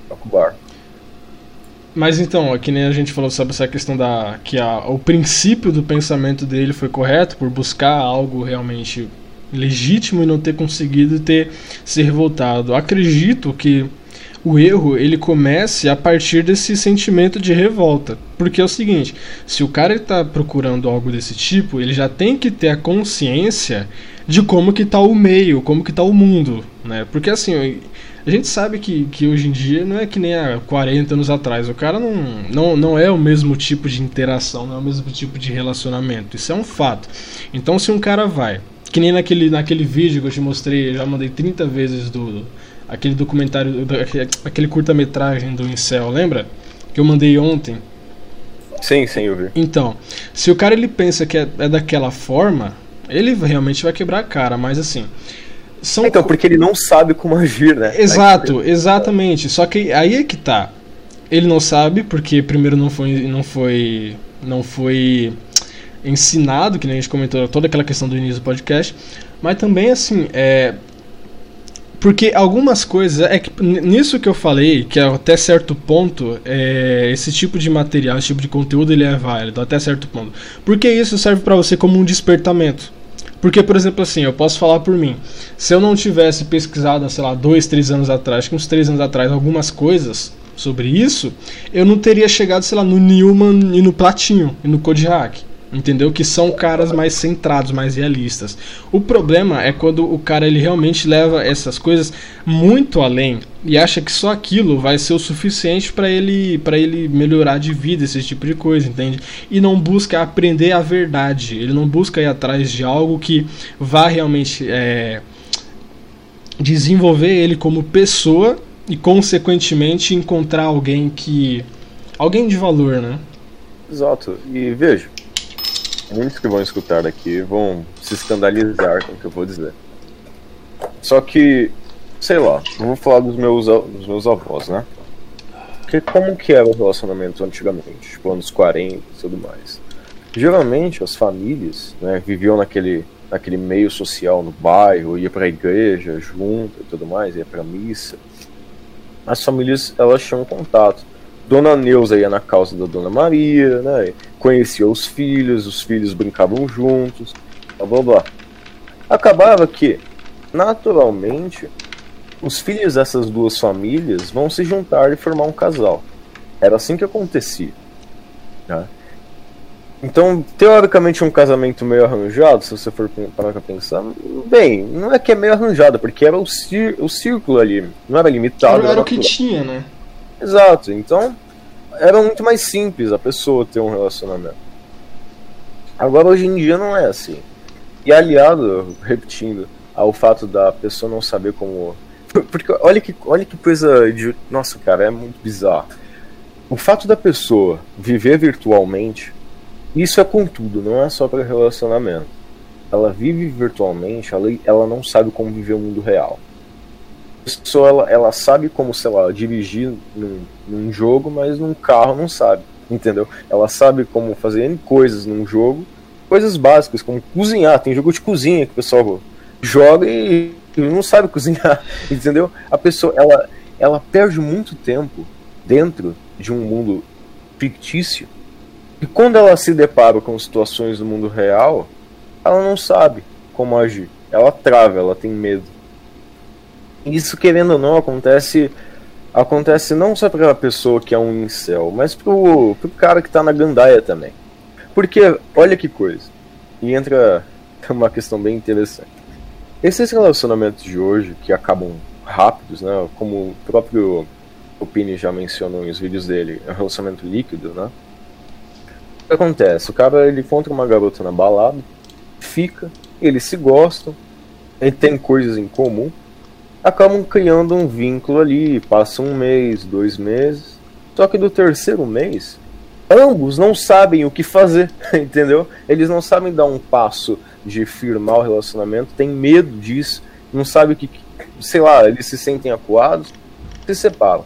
Toca o bar. Mas então, aqui nem a gente falou sobre essa questão da. que a, o princípio do pensamento dele foi correto por buscar algo realmente legítimo e não ter conseguido ter se revoltado. Acredito que o erro ele comece a partir desse sentimento de revolta. Porque é o seguinte, se o cara está procurando algo desse tipo, ele já tem que ter a consciência de como que está o meio, como que está o mundo, né? Porque assim, A gente sabe que, que hoje em dia não é que nem há 40 anos atrás. O cara não, não, não é o mesmo tipo de interação, não é o mesmo tipo de relacionamento. Isso é um fato. Então, se um cara vai, que nem naquele, naquele vídeo que eu te mostrei, já mandei 30 vezes do. Aquele documentário, aquele curta-metragem do Incel, lembra? Que eu mandei ontem. Sim, sim, eu vi. Então, se o cara ele pensa que é, é daquela forma, ele realmente vai quebrar a cara, mas assim. São então, porque ele não sabe como agir, né? Exato, exatamente. Só que aí é que tá. Ele não sabe, porque primeiro não foi. não foi. não foi ensinado, que nem a gente comentou toda aquela questão do início do podcast. Mas também assim, é, porque algumas coisas, é que nisso que eu falei, que até certo ponto, é, esse tipo de material, esse tipo de conteúdo, ele é válido, até certo ponto. Porque isso serve para você como um despertamento. Porque, por exemplo, assim, eu posso falar por mim. Se eu não tivesse pesquisado, sei lá, dois, três anos atrás, uns três anos atrás, algumas coisas sobre isso, eu não teria chegado, sei lá, no Newman e no Platinho e no Code Hack entendeu? Que são caras mais centrados, mais realistas. O problema é quando o cara ele realmente leva essas coisas muito além e acha que só aquilo vai ser o suficiente para ele para ele melhorar de vida, esse tipo de coisa, entende? E não busca aprender a verdade. Ele não busca ir atrás de algo que vá realmente é, desenvolver ele como pessoa e consequentemente encontrar alguém que alguém de valor, né? Exato. E veja, muitos que vão escutar aqui vão se escandalizar com o que eu vou dizer. Só que, sei lá, eu vou falar dos meus, dos meus avós, né? Porque como que era o relacionamento antigamente, tipo anos 40 e tudo mais. Geralmente as famílias né, viviam naquele, naquele meio social no bairro, ia pra igreja junto e tudo mais, ia pra missa. As famílias elas tinham contato. Dona Neuza ia na causa da Dona Maria, né? Conhecia os filhos, os filhos brincavam juntos, blá blá blá. Acabava que, naturalmente, os filhos dessas duas famílias vão se juntar e formar um casal. Era assim que acontecia. Né? Então, teoricamente, um casamento meio arranjado, se você for parar pra pensar, bem, não é que é meio arranjado, porque era o, o círculo ali, não era limitado. Era, era o que tinha, né? Exato. Então, era muito mais simples a pessoa ter um relacionamento. Agora, hoje em dia, não é assim. E aliado, repetindo, ao fato da pessoa não saber como. Porque olha que, olha que coisa de. Nossa, cara, é muito bizarro. O fato da pessoa viver virtualmente, isso é com tudo, não é só para relacionamento. Ela vive virtualmente, ela, ela não sabe como viver o mundo real pessoa ela, ela sabe como, sei lá, dirigir num, num jogo, mas num carro não sabe, entendeu? Ela sabe como fazer coisas num jogo, coisas básicas, como cozinhar. Tem jogo de cozinha que o pessoal joga e não sabe cozinhar, entendeu? A pessoa, ela, ela perde muito tempo dentro de um mundo fictício e quando ela se depara com situações do mundo real, ela não sabe como agir. Ela trava, ela tem medo. Isso, querendo ou não, acontece acontece não só para a pessoa que é um incel, mas pro, pro cara que tá na gandaia também. Porque, olha que coisa. E entra uma questão bem interessante. Esses relacionamentos de hoje, que acabam rápidos, né? Como o próprio Opini já mencionou nos vídeos dele, é um relacionamento líquido, né? O que acontece? O cara ele encontra uma garota na balada, fica, eles se gostam, ele tem coisas em comum, acabam criando um vínculo ali, passa um mês, dois meses. Só que do terceiro mês, ambos não sabem o que fazer, entendeu? Eles não sabem dar um passo de firmar o relacionamento, tem medo disso, não sabem o que, sei lá, eles se sentem acuados, se separam.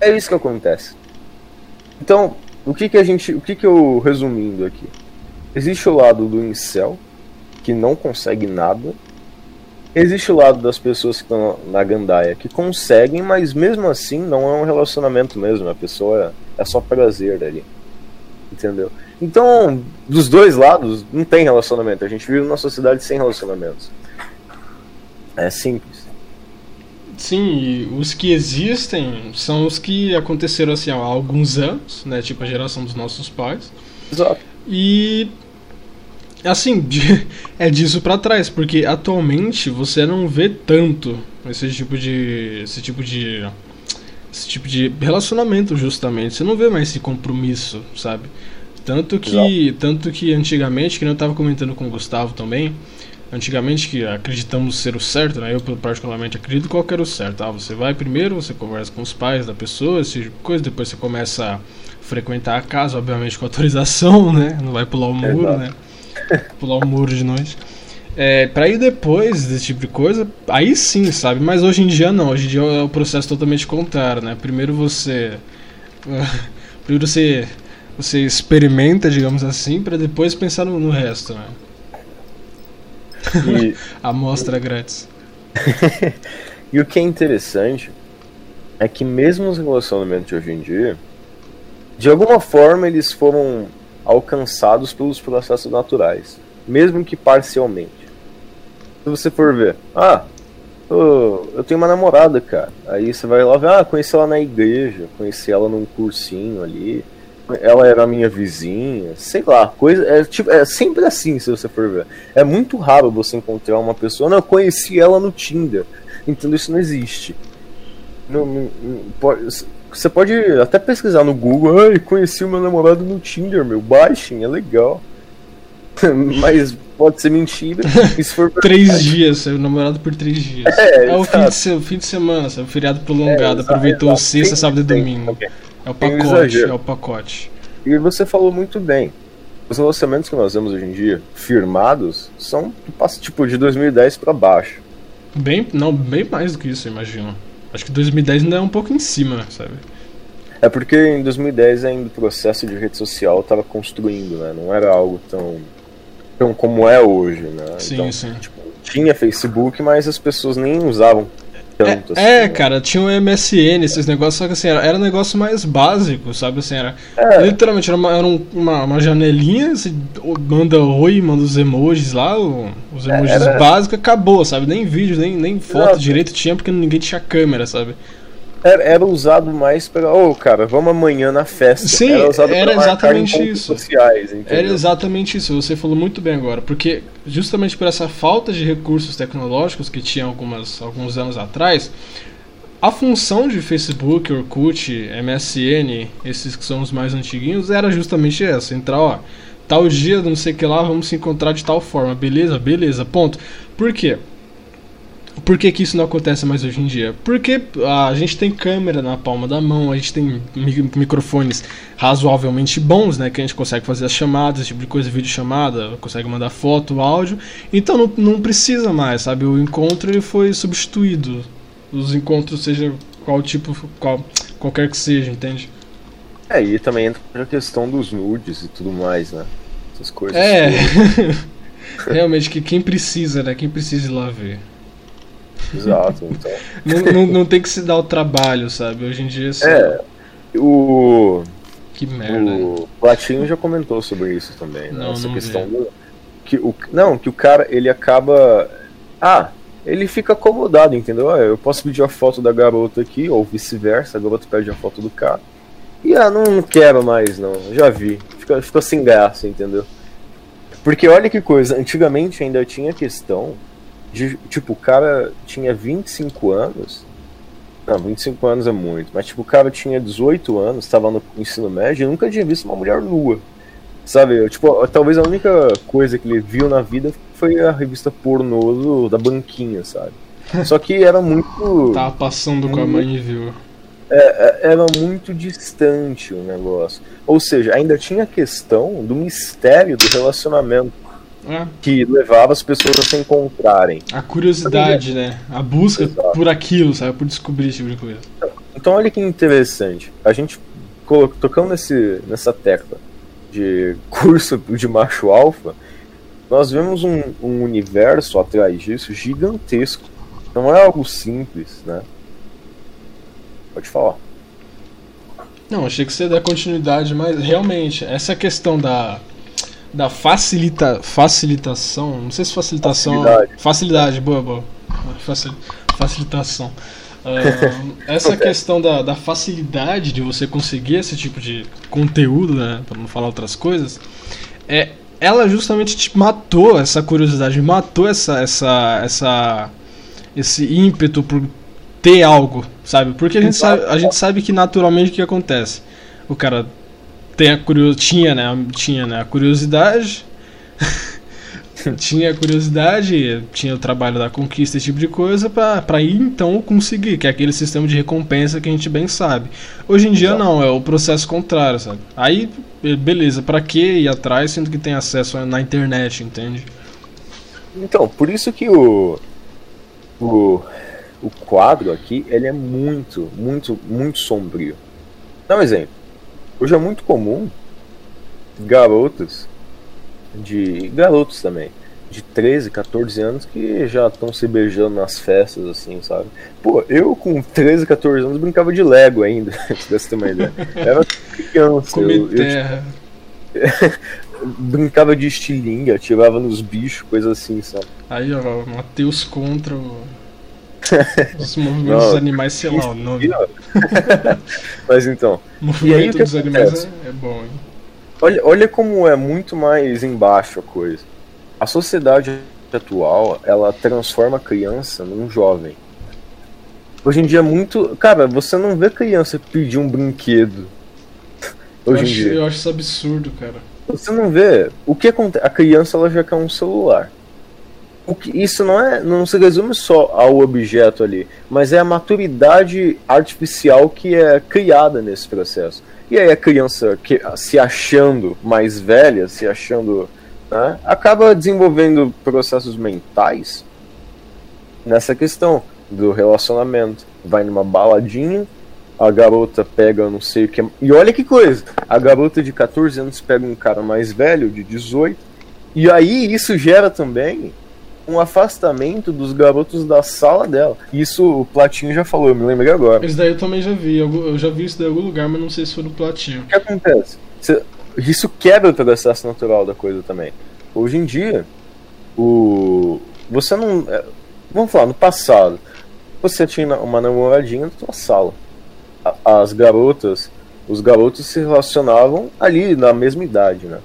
É isso que acontece. Então, o que que a gente, o que que eu resumindo aqui? Existe o lado do incel que não consegue nada Existe o lado das pessoas que estão na gandaia que conseguem, mas mesmo assim não é um relacionamento mesmo. A pessoa é, é só prazer ali. Entendeu? Então, dos dois lados, não tem relacionamento. A gente vive numa sociedade sem relacionamentos. É simples. Sim, os que existem são os que aconteceram assim há alguns anos, né? Tipo a geração dos nossos pais. Exato. E assim, de, é disso para trás, porque atualmente você não vê tanto esse tipo de esse tipo de esse tipo de relacionamento justamente. Você não vê mais esse compromisso, sabe? Tanto que tanto que antigamente, que eu tava comentando com o Gustavo também, antigamente que acreditamos ser o certo, né? Eu particularmente acredito qual era o certo. Ah, você vai primeiro, você conversa com os pais da pessoa, esse tipo de coisa, depois você começa a frequentar a casa, obviamente com autorização, né? Não vai pular o muro, Exato. né? Pular o muro de noite. É, pra ir depois desse tipo de coisa, aí sim, sabe? Mas hoje em dia não, hoje em dia é o processo totalmente contrário, né? Primeiro você. primeiro você. Você experimenta, digamos assim, para depois pensar no, no resto, né? E... Amostra grátis. e o que é interessante é que mesmo os relacionamentos de hoje em dia, de alguma forma eles foram alcançados pelos processos naturais, mesmo que parcialmente. Se você for ver, ah, eu tenho uma namorada, cara. Aí você vai lá ver, ah, conheci ela na igreja, conheci ela num cursinho ali. Ela era minha vizinha, sei lá, coisa. É, tipo, é sempre assim, se você for ver. É muito raro você encontrar uma pessoa, não, eu conheci ela no Tinder. Então isso não existe. Não, não, não pode, você pode até pesquisar no Google, ai, conheci o meu namorado no Tinder, meu, baixem, é legal. Mas pode ser mentira. Se for três dias, seu namorado por três dias. É, é o fim de, fim de, semana, sabe? Feriado prolongado, é, aproveitou exato. sexta, sábado e domingo. Tem, é o pacote, é o pacote. E você falou muito bem. Os relacionamentos que nós vemos hoje em dia, firmados, são tipo de 2010 para baixo. Bem, não, bem mais do que isso, eu imagino. Acho que 2010 ainda é um pouco em cima, sabe? É porque em 2010 ainda o processo de rede social estava construindo, né? Não era algo tão, tão como é hoje, né? Sim, então, sim. Tipo, tinha Facebook, mas as pessoas nem usavam tanto. É, assim, é né? cara, tinha o um MSN, esses negócios, só que assim, era, era um negócio mais básico, sabe? Assim, era. É. Literalmente, era, uma, era uma, uma janelinha, você manda oi, manda os emojis lá, os é, emojis era... básicos, acabou, sabe? Nem vídeo, nem, nem foto direito tinha, porque ninguém tinha câmera, sabe? Era, era, usado mais para, ô oh, cara, vamos amanhã na festa. Sim, era, era exatamente isso. Sociais, era exatamente isso. Você falou muito bem agora, porque justamente por essa falta de recursos tecnológicos que tinha algumas, alguns anos atrás, a função de Facebook, Orkut, MSN, esses que são os mais antiguinhos, era justamente essa: entrar, ó, tal dia, não sei o que lá, vamos se encontrar de tal forma, beleza? Beleza, ponto. Por quê? Por que, que isso não acontece mais hoje em dia? Porque a gente tem câmera na palma da mão, a gente tem microfones razoavelmente bons, né? Que a gente consegue fazer as chamadas, esse tipo de coisa, vídeo chamada, consegue mandar foto, áudio. Então não, não precisa mais, sabe? O encontro ele foi substituído. Os encontros, seja qual tipo, qual, qualquer que seja, entende? É, e também entra a questão dos nudes e tudo mais, né? Essas coisas. É. Realmente, que quem precisa, né? Quem precisa ir lá ver. Exato. Então. não, não, não, tem que se dar o trabalho, sabe? Hoje em dia. Assim, é. O. Que merda. O Platinho já comentou sobre isso também, né? Não, Essa questão do. Que o, não, que o cara ele acaba. Ah, ele fica acomodado, entendeu? Ah, eu posso pedir a foto da garota aqui, ou vice-versa, a garota pede a foto do cara. E ah, não, não quero mais, não. Já vi. Fica, fica sem graça, entendeu? Porque olha que coisa, antigamente ainda tinha questão de, tipo, o cara tinha 25 anos. Não, 25 anos é muito. Mas, tipo, o cara tinha 18 anos, estava no ensino médio e nunca tinha visto uma mulher nua. Sabe? Tipo, talvez a única coisa que ele viu na vida foi a revista pornô do, da banquinha, sabe? Só que era muito. Tava passando com a mãe e viu. É, é, era muito distante o negócio. Ou seja, ainda tinha a questão do mistério do relacionamento. É. Que levava as pessoas a se encontrarem. A curiosidade, né? A busca Exato. por aquilo, sabe? Por descobrir esse tipo de coisa. Então, olha que interessante. A gente tocando nesse, nessa tecla de curso de macho alfa, nós vemos um, um universo atrás disso gigantesco. Não é algo simples, né? Pode falar. Não, achei que você ia dar continuidade, mas realmente, essa questão da da facilita, facilitação, não sei se facilitação, facilidade, facilidade boa, boa, Facil, facilitação. Uh, essa questão da, da facilidade de você conseguir esse tipo de conteúdo, né, para não falar outras coisas, é ela justamente te matou essa curiosidade, matou essa, essa, essa, esse ímpeto por ter algo, sabe? Porque a gente sabe, a gente sabe que naturalmente o que acontece. O cara tem a curios, tinha, né, tinha, né, a curiosidade, tinha a curiosidade, tinha o trabalho da conquista, esse tipo de coisa, para ir então conseguir, que é aquele sistema de recompensa que a gente bem sabe. Hoje em dia não, é o processo contrário, sabe? Aí, beleza, para que ir atrás sendo que tem acesso na internet, entende? Então, por isso que o, o, o quadro aqui, ele é muito, muito, muito sombrio. Dá um exemplo. Hoje é muito comum garotas de garotos também, de 13, 14 anos que já estão se beijando nas festas, assim, sabe? Pô, eu com 13, 14 anos brincava de Lego ainda, se desse uma ideia. Era criança. Comer eu, terra. Eu, brincava de estilingue, atirava nos bichos, coisa assim, sabe? Aí, ó, Matheus contra o... os movimentos dos animais, sei lá o nome. Mas então. O movimento dos animais é, é bom, hein? Olha, olha como é muito mais embaixo a coisa. A sociedade atual, ela transforma a criança num jovem. Hoje em dia é muito. Cara, você não vê criança pedir um brinquedo. Hoje eu, acho, em dia. eu acho isso absurdo, cara. Você não vê. O que acontece? A criança ela já quer um celular. Isso não é. não se resume só ao objeto ali, mas é a maturidade artificial que é criada nesse processo. E aí a criança que, se achando mais velha, se achando. Né, acaba desenvolvendo processos mentais nessa questão do relacionamento. Vai numa baladinha, a garota pega não sei o que. E olha que coisa! A garota de 14 anos pega um cara mais velho, de 18. E aí isso gera também um afastamento dos garotos da sala dela. Isso o Platinho já falou, eu me lembrei agora. Isso daí eu também já vi, eu já vi isso em algum lugar, mas não sei se foi no Platinho. O que acontece? Isso quebra o processo natural da coisa também. Hoje em dia, o você não. É, vamos falar, no passado, você tinha uma namoradinha na sua sala. As garotas, os garotos se relacionavam ali na mesma idade, né?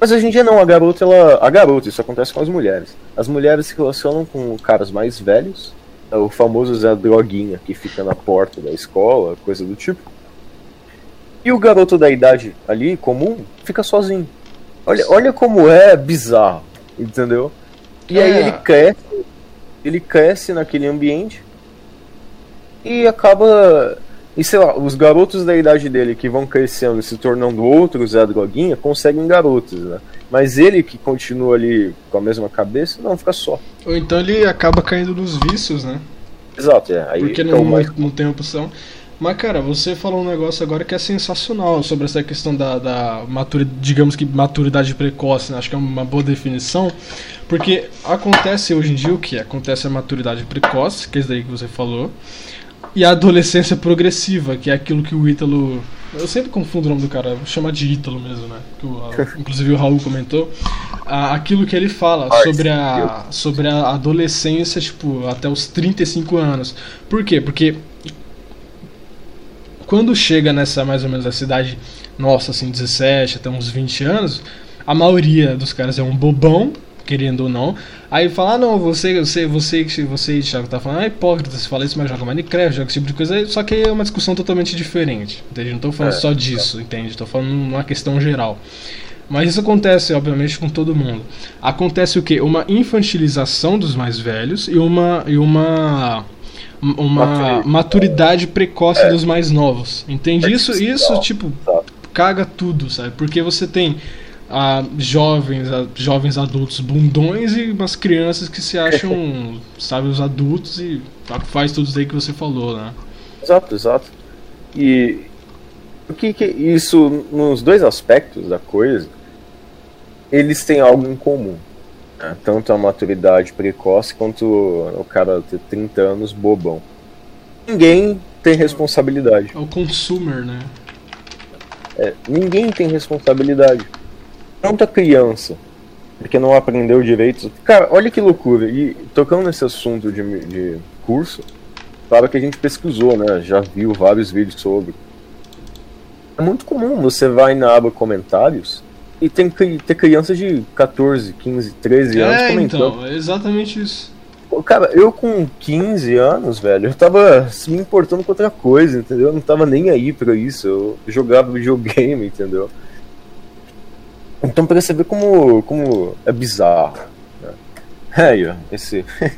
Mas hoje em dia não, a garota, ela. A garota, isso acontece com as mulheres. As mulheres se relacionam com caras mais velhos, é o famoso Zé Droguinha que fica na porta da escola, coisa do tipo. E o garoto da idade ali, comum, fica sozinho. Olha, olha como é bizarro, entendeu? E é. aí ele cresce, ele cresce naquele ambiente e acaba e sei lá, os garotos da idade dele que vão crescendo e se tornando outros Zé Droguinha conseguem garotos, né? Mas ele que continua ali com a mesma cabeça, não, fica só. Ou então ele acaba caindo nos vícios, né? Exato, é. Aí Porque não, mais... não tem opção. Mas, cara, você falou um negócio agora que é sensacional sobre essa questão da, da maturidade, digamos que maturidade precoce, né? acho que é uma boa definição, porque acontece hoje em dia o que? Acontece a maturidade precoce, que é isso daí que você falou, e a adolescência progressiva, que é aquilo que o Ítalo. Eu sempre confundo o nome do cara, vou chamar de Ítalo mesmo, né? O, a, inclusive o Raul comentou. Aquilo que ele fala sobre a, sobre a adolescência, tipo, até os 35 anos. Por quê? Porque quando chega nessa mais ou menos a cidade nossa, assim, 17 até uns 20 anos, a maioria dos caras é um bobão querendo ou não. Aí fala, ah, não, você, você, você, você, Thiago, tá falando, ah, hipócrita, você fala isso, mas joga Minecraft, joga esse tipo de coisa, só que é uma discussão totalmente diferente, entende? Não tô falando é, só disso, é. entende? Tô falando numa questão geral. Mas isso acontece, obviamente, com todo mundo. Acontece o quê? Uma infantilização dos mais velhos e uma. E uma uma maturidade precoce é. dos mais novos. Entende? Isso, isso, tipo, caga tudo, sabe? Porque você tem a jovens, a jovens adultos bundões e umas crianças que se acham, sabe, os adultos e faz tudo isso aí que você falou, né? Exato, exato. E o que, que isso nos dois aspectos da coisa, eles têm algo em comum. Né? Tanto a maturidade precoce quanto o cara ter 30 anos bobão. Ninguém tem responsabilidade. É o consumer, né? É, ninguém tem responsabilidade tanta criança porque não aprendeu direito. Cara, olha que loucura. E tocando nesse assunto de, de curso, claro que a gente pesquisou, né? Já viu vários vídeos sobre. É muito comum, você vai na aba comentários E tem que ter crianças de 14, 15, 13 anos é, comentando. Então, é exatamente isso. Cara, eu com 15 anos, velho, eu tava me importando com outra coisa, entendeu? Eu não tava nem aí pra isso. Eu jogava videogame, entendeu? Então pra você ver como, como é bizarro. Né? É, aí, ó, esse.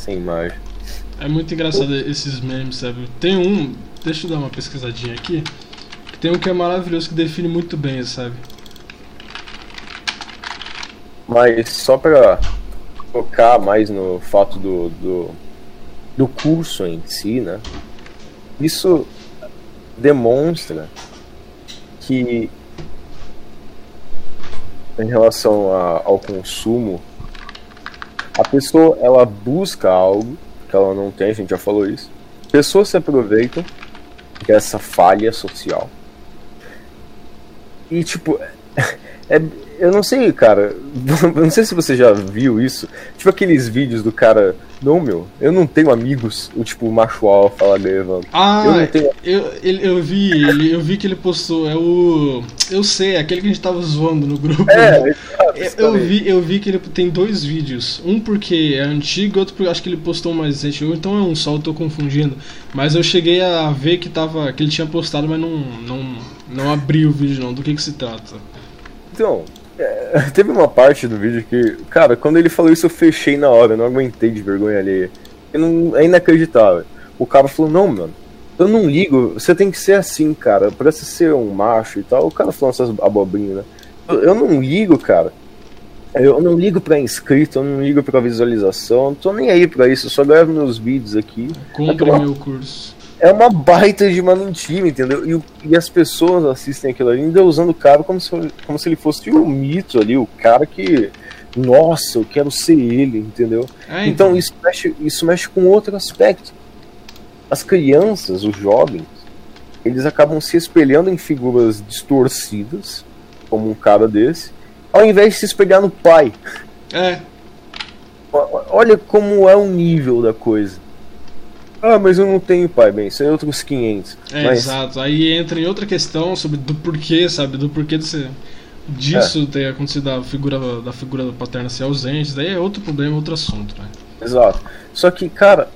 Sem imagem. É muito engraçado esses memes, sabe? Tem um, deixa eu dar uma pesquisadinha aqui. Tem um que é maravilhoso que define muito bem, sabe? Mas só pra focar mais no fato do, do, do curso em si, né? Isso demonstra que em relação a, ao consumo, a pessoa ela busca algo que ela não tem, a gente já falou isso. Pessoas se aproveitam dessa falha social. E tipo, é, eu não sei, cara. Não sei se você já viu isso. Tipo aqueles vídeos do cara. Não, meu, eu não tenho amigos. O tipo, macho alfa lá levando. Ah, eu, não tenho... eu, eu, eu vi, eu vi que ele postou. É o. Eu sei, aquele que a gente tava zoando no grupo. É, eu, eu vi, eu vi que ele tem dois vídeos. Um porque é antigo, outro porque acho que ele postou um mais recente. Então é um só, eu tô confundindo. Mas eu cheguei a ver que tava. que ele tinha postado, mas não, não, não abri o vídeo não. Do que que se trata? Então, é, teve uma parte do vídeo que, cara, quando ele falou isso eu fechei na hora, eu não aguentei de vergonha alheia. Não, é inacreditável. O cara falou, não, mano, eu não ligo, você tem que ser assim, cara, pra você ser um macho e tal. O cara falou essas abobrinhas, né? Eu, eu não ligo, cara. Eu não ligo pra inscrito, eu não ligo pra visualização, não tô nem aí pra isso, eu só gravo meus vídeos aqui. Compre é meu curso é uma baita de uma mentira, entendeu? E, e, as pessoas assistem aquilo ali ainda usando o cara como se, como se ele fosse o mito ali, o cara que. Nossa, eu quero ser ele, entendeu? É, então, então isso mexe, isso mexe com outro aspecto. As crianças, os jovens, eles acabam se espelhando em figuras distorcidas, como um cara desse, ao invés de se espelhar no pai. É. Olha como é o nível da coisa. Ah, mas eu não tenho pai, bem, são outros 500. É, mas... exato. Aí entra em outra questão sobre do porquê, sabe? Do porquê desse, disso é. ter acontecido da figura, da figura paterna ser ausente. Daí é outro problema, outro assunto, né? Exato. Só que, cara,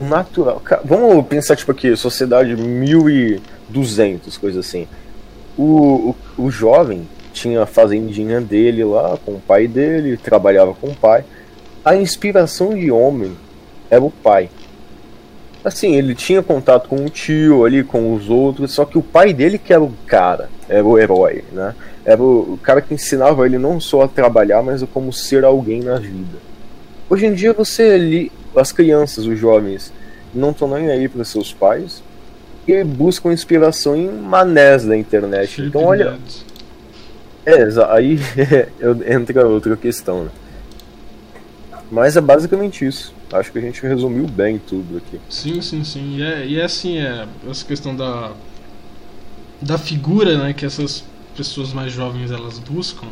natural. Cara, vamos pensar, tipo, aqui, sociedade 1200, coisa assim. O, o, o jovem tinha a fazendinha dele lá, com o pai dele, trabalhava com o pai. A inspiração de homem era o pai. Assim, ele tinha contato com o tio ali, com os outros, só que o pai dele que era o cara, era o herói, né? Era o, cara que ensinava ele não só a trabalhar, mas a como ser alguém na vida. Hoje em dia você ali, as crianças, os jovens, não estão nem aí para seus pais e buscam inspiração em manés da internet. Então olha, é, aí entra outra questão, né? Mas é basicamente isso. Acho que a gente resumiu bem tudo aqui. Sim, sim, sim. E é, e é assim, é, essa questão da, da figura né, que essas pessoas mais jovens elas buscam,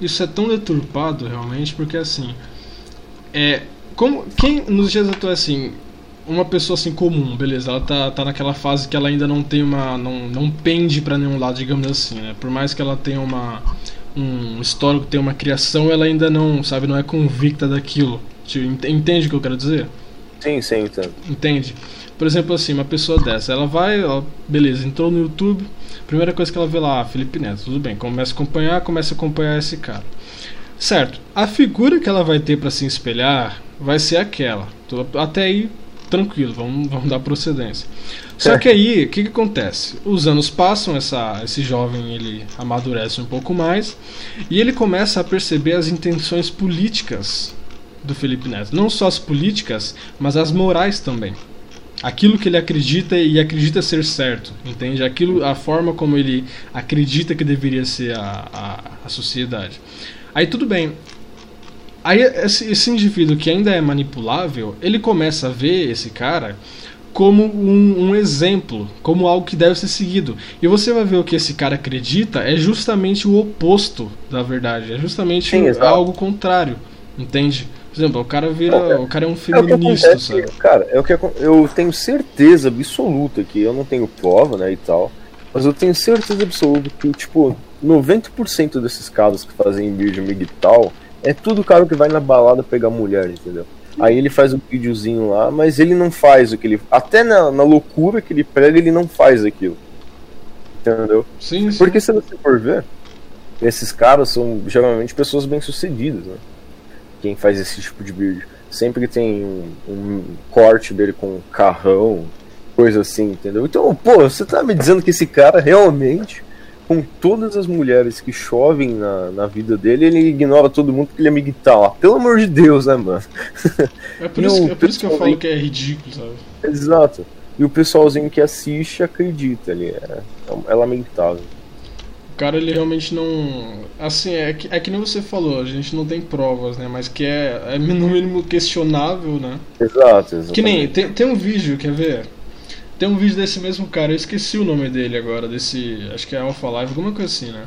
isso é tão deturpado realmente, porque assim, é, como, quem nos dias atuais assim, uma pessoa assim comum, beleza, ela tá, tá naquela fase que ela ainda não tem uma. não, não pende para nenhum lado, digamos assim, né? Por mais que ela tenha uma um histórico, tenha uma criação, ela ainda não, sabe, não é convicta daquilo. Entende o que eu quero dizer? Sim, sim, entendo. Entende? Por exemplo, assim, uma pessoa dessa, ela vai, ó, beleza, entrou no YouTube, primeira coisa que ela vê lá, ah, Felipe Neto, tudo bem, começa a acompanhar, começa a acompanhar esse cara. Certo, a figura que ela vai ter para se espelhar vai ser aquela. Até aí, tranquilo, vamos, vamos dar procedência. Só que aí, o que, que acontece? Os anos passam, essa, esse jovem ele amadurece um pouco mais e ele começa a perceber as intenções políticas do Felipe Neto. Não só as políticas, mas as morais também. Aquilo que ele acredita e acredita ser certo, entende? Aquilo, a forma como ele acredita que deveria ser a, a, a sociedade. Aí tudo bem. Aí esse, esse indivíduo que ainda é manipulável, ele começa a ver esse cara como um, um, exemplo, como algo que deve ser seguido. E você vai ver o que esse cara acredita é justamente o oposto da verdade, é justamente Sim, algo contrário, entende? Por exemplo, o cara vira. É, o cara é um feminista, é sabe? Cara, é o que eu tenho certeza absoluta que eu não tenho prova, né, e tal. Mas eu tenho certeza absoluta que, tipo, 90% desses caras que fazem vídeo migtal é tudo cara que vai na balada pegar mulher, entendeu? Aí ele faz um videozinho lá, mas ele não faz o que ele. Até na, na loucura que ele prega, ele não faz aquilo. Entendeu? Sim, sim. Porque se você for ver, esses caras são geralmente pessoas bem-sucedidas, né? Quem faz esse tipo de vídeo. Sempre tem um, um corte dele com um carrão, coisa assim, entendeu? Então, pô, você tá me dizendo que esse cara realmente, com todas as mulheres que chovem na, na vida dele, ele ignora todo mundo porque ele é migtal. Pelo amor de Deus, né, mano? É por, isso, que, é por isso que eu falo que é ridículo, sabe? Exato. E o pessoalzinho que assiste acredita ali. É, é lamentável. O cara, ele realmente não. Assim, é que, é que nem você falou, a gente não tem provas, né? Mas que é, é no mínimo questionável, né? Exato, exato. Que nem. Tem, tem um vídeo, quer ver? Tem um vídeo desse mesmo cara, eu esqueci o nome dele agora, desse. Acho que é Alpha Live, alguma coisa assim, né?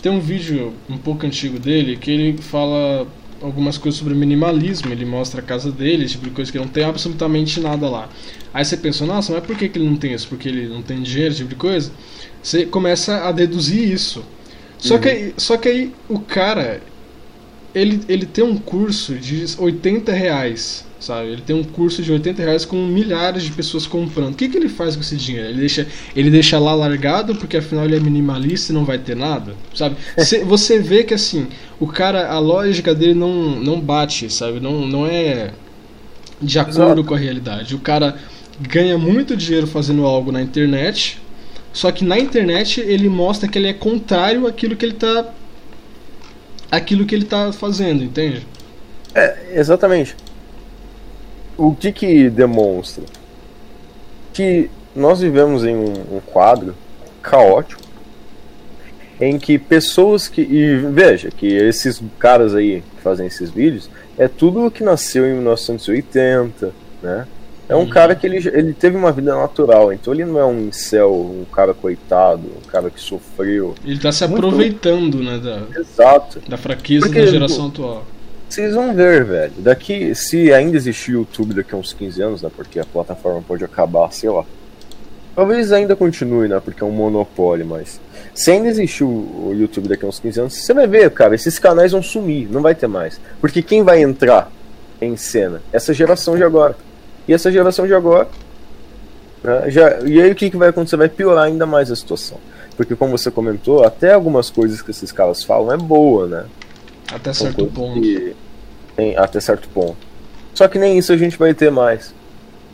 Tem um vídeo um pouco antigo dele que ele fala algumas coisas sobre minimalismo, ele mostra a casa dele, esse tipo de coisa que não tem absolutamente nada lá. Aí você pensa, nossa, mas por que, que ele não tem isso? Porque ele não tem dinheiro, esse tipo de coisa? Você começa a deduzir isso. Só, uhum. que, só que aí o cara, ele, ele tem um curso de 80 reais, sabe? Ele tem um curso de 80 reais com milhares de pessoas comprando. O que, que ele faz com esse dinheiro? Ele deixa, ele deixa lá largado porque afinal ele é minimalista e não vai ter nada, sabe? Cê, você vê que assim, o cara, a lógica dele não, não bate, sabe? Não, não é de acordo Exato. com a realidade. O cara ganha muito dinheiro fazendo algo na internet, só que na internet ele mostra que ele é contrário àquilo que ele está aquilo que ele tá fazendo, entende? É, exatamente. O que que demonstra? Que nós vivemos em um, um quadro caótico em que pessoas que. E veja, que esses caras aí que fazem esses vídeos é tudo que nasceu em 1980, né? É um uhum. cara que ele, ele teve uma vida natural, então ele não é um incel, um cara coitado, um cara que sofreu. Ele tá se aproveitando, né, da, Exato. da fraqueza Porque, da geração atual. Vocês vão ver, velho. Daqui, se ainda existir YouTube daqui a uns 15 anos, né, porque a plataforma pode acabar, sei lá. Talvez ainda continue, né, porque é um monopólio, mas se ainda existir o YouTube daqui a uns 15 anos, você vai ver, cara, esses canais vão sumir, não vai ter mais. Porque quem vai entrar em cena? Essa geração de agora. E essa geração de agora. Né, já, e aí o que, que vai acontecer? Vai piorar ainda mais a situação. Porque, como você comentou, até algumas coisas que esses caras falam é boa, né? Até certo ponto. Tem, até certo ponto. Só que nem isso a gente vai ter mais.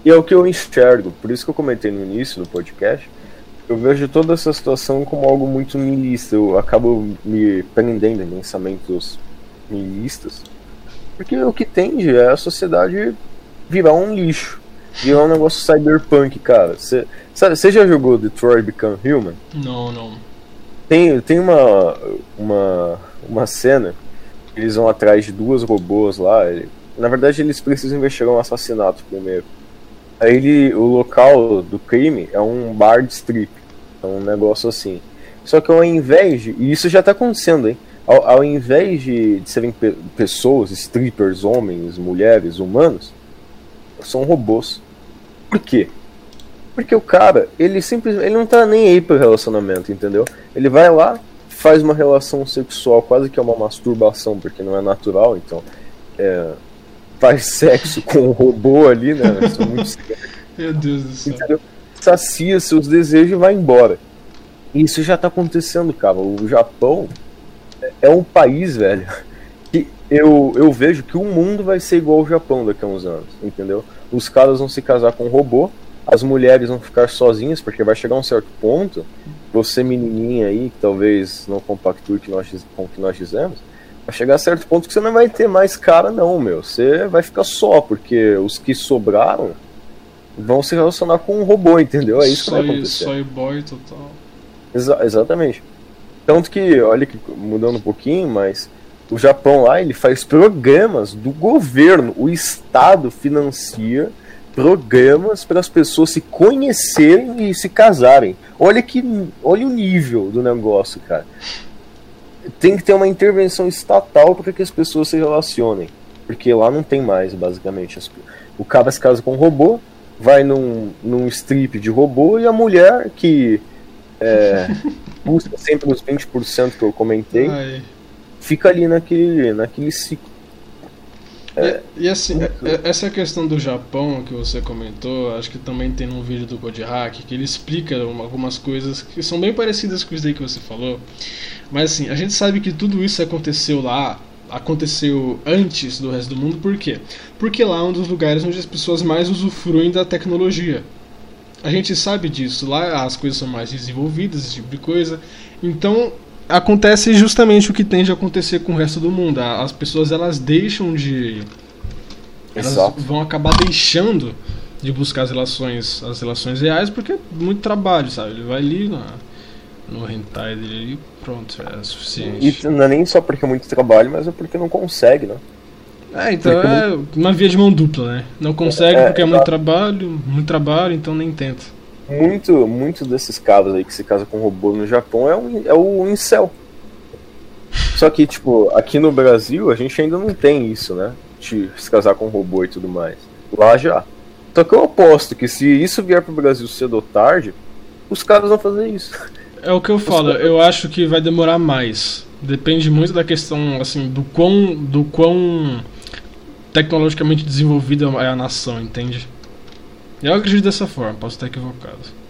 E é o que eu enxergo. Por isso que eu comentei no início do podcast. Eu vejo toda essa situação como algo muito milista. Eu acabo me prendendo em pensamentos milistas. Porque o que tende é a sociedade virar um lixo. Virar um negócio cyberpunk, cara. Você já jogou Detroit Become Human? Não, não. Tem, tem uma, uma, uma cena eles vão atrás de duas robôs lá. Ele, na verdade, eles precisam investigar um assassinato primeiro. Aí ele, o local do crime é um bar de strip. É um negócio assim. Só que ao invés de. E isso já tá acontecendo, hein? Ao, ao invés de, de serem pe pessoas, strippers, homens, mulheres, humanos, são robôs. Por quê? Porque o cara, ele simplesmente ele não tá nem aí pro relacionamento, entendeu? Ele vai lá, faz uma relação sexual, quase que é uma masturbação, porque não é natural, então é, faz sexo com um robô ali, né? Muito... Meu Deus do céu. Entendeu? Sacia seus desejos e vai embora. Isso já tá acontecendo, cara. O Japão é um país, velho, eu, eu vejo que o mundo vai ser igual ao Japão daqui a uns anos, entendeu? Os caras vão se casar com um robô, as mulheres vão ficar sozinhas, porque vai chegar um certo ponto, você menininha aí, que talvez não compactue que nós, com o que nós dizemos, vai chegar a certo ponto que você não vai ter mais cara não, meu. Você vai ficar só, porque os que sobraram vão se relacionar com um robô, entendeu? É isso soy, que vai acontecer. Soy boy total. Exa exatamente. Tanto que, olha que mudando um pouquinho, mas o Japão lá ele faz programas do governo, o Estado financia programas para as pessoas se conhecerem e se casarem. Olha que olha o nível do negócio, cara. Tem que ter uma intervenção estatal para que as pessoas se relacionem, porque lá não tem mais, basicamente. O cara se casa com um robô, vai num, num strip de robô e a mulher que é, busca sempre os 20% que eu comentei, Ai. Fica ali naquele, naquele ciclo. É, e, e, assim, é, é, essa questão do Japão que você comentou, acho que também tem num vídeo do Code Hack, que ele explica uma, algumas coisas que são bem parecidas com isso daí que você falou. Mas assim, a gente sabe que tudo isso aconteceu lá, aconteceu antes do resto do mundo, por quê? Porque lá é um dos lugares onde as pessoas mais usufruem da tecnologia. A gente sabe disso, lá as coisas são mais desenvolvidas, esse tipo de coisa. Então, acontece justamente o que tende a acontecer com o resto do mundo. As pessoas elas deixam de elas Exato. vão acabar deixando de buscar as relações, as relações reais porque é muito trabalho, sabe? Ele vai ali na, no hentai dele e pronto, é suficiente. E não é nem só porque é muito trabalho, mas é porque não consegue, né? É, então porque é muito... uma via de mão dupla, né? Não consegue é, porque é, é muito trabalho, muito trabalho, então nem tenta muito, muito desses cabos aí que se casa com robô no Japão é, um, é o incel. Só que, tipo, aqui no Brasil a gente ainda não tem isso, né? De se casar com robô e tudo mais. Lá já. Só que eu aposto que se isso vier pro Brasil cedo ou tarde, os caras vão fazer isso. É o que eu falo, eu acho que vai demorar mais. Depende muito da questão, assim, do quão, do quão tecnologicamente desenvolvida é a nação, entende? Eu acredito dessa forma, posso estar equivocado.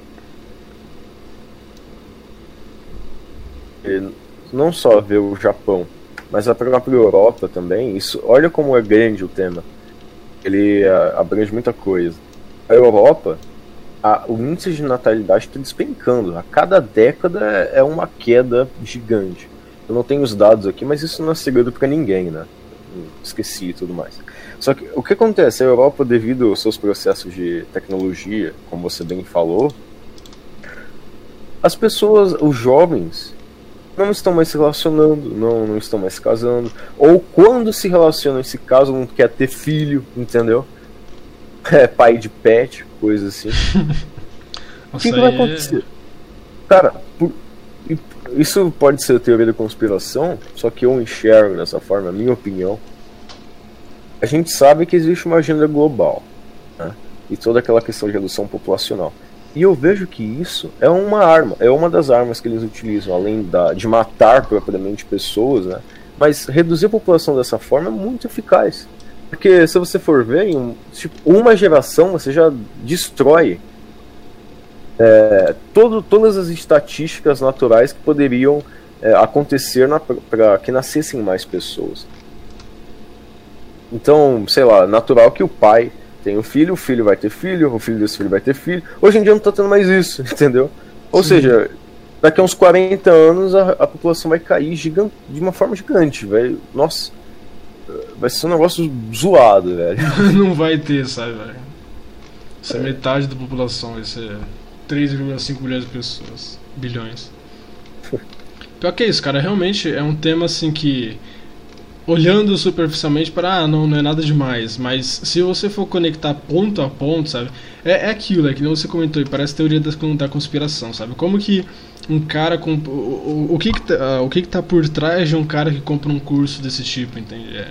não só ver o Japão, mas a própria Europa também. Isso, olha como é grande o tema. Ele uh, abrange muita coisa. A Europa, a, o índice de natalidade está despencando. A cada década é uma queda gigante. Eu não tenho os dados aqui, mas isso não é segredo para ninguém, né? Esqueci e tudo mais. Só que o que acontece? A Europa, devido aos seus processos de tecnologia, como você bem falou, as pessoas, os jovens, não estão mais se relacionando, não, não estão mais se casando. Ou quando se relacionam se casam, não quer ter filho, entendeu? É pai de pet, coisa assim. o que, que, vai é acontecer? Cara, por... isso pode ser teoria da conspiração, só que eu enxergo dessa forma, a minha opinião a gente sabe que existe uma agenda global né? e toda aquela questão de redução populacional. E eu vejo que isso é uma arma, é uma das armas que eles utilizam, além da, de matar propriamente pessoas, né? mas reduzir a população dessa forma é muito eficaz. Porque se você for ver, em tipo, uma geração você já destrói é, todo, todas as estatísticas naturais que poderiam é, acontecer para que nascessem mais pessoas. Então, sei lá, natural que o pai tenha um filho, o filho vai ter filho, o filho desse filho vai ter filho. Hoje em dia não tá tendo mais isso, entendeu? Ou Sim. seja, daqui a uns 40 anos a, a população vai cair gigante, de uma forma gigante, velho. Nossa, vai ser um negócio zoado, velho. não vai ter, sabe, velho? Isso é, é metade da população, vai ser 3,5 milhões de pessoas, bilhões. Pior que é isso, cara, realmente é um tema assim que olhando superficialmente para ah, não, não é nada demais, mas se você for conectar ponto a ponto, sabe? É, é aquilo, é que você comentou, e parece teoria da, da conspiração, sabe? Como que um cara com o, o, que que tá, o que que tá por trás de um cara que compra um curso desse tipo, entende? É,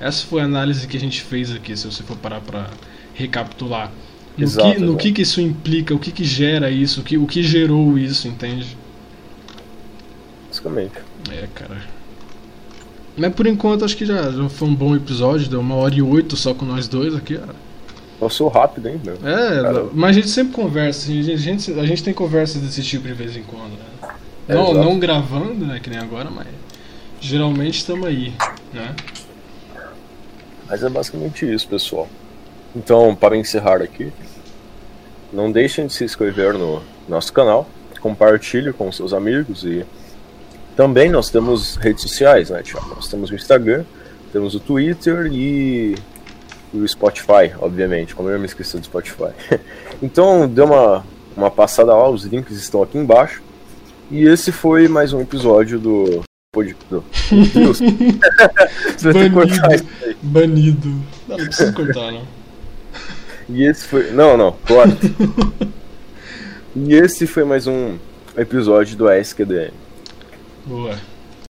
essa foi a análise que a gente fez aqui, se você for parar para recapitular. No, Exato, que, no que que isso implica, o que que gera isso, o que, o que gerou isso, entende? Basicamente. É, cara. Mas por enquanto acho que já, já foi um bom episódio, deu uma hora e oito só com nós dois aqui. Passou rápido, hein, meu? É, Caramba. mas a gente sempre conversa, assim, a, gente, a gente tem conversas desse tipo de vez em quando, né? É, não, não gravando, né, que nem agora, mas geralmente estamos aí, né? Mas é basicamente isso, pessoal. Então, para encerrar aqui, não deixem de se inscrever no nosso canal, compartilhe com seus amigos e também nós temos redes sociais, né, Thiago? Nós temos o Instagram, temos o Twitter e o Spotify, obviamente, como eu me esqueci do Spotify. então, dê uma, uma passada lá, os links estão aqui embaixo. E esse foi mais um episódio do. do... Você vai Banido. Banido. Não, não precisa cortar, não. E esse foi. Não, não, claro. e esse foi mais um episódio do ASQDM. Boa.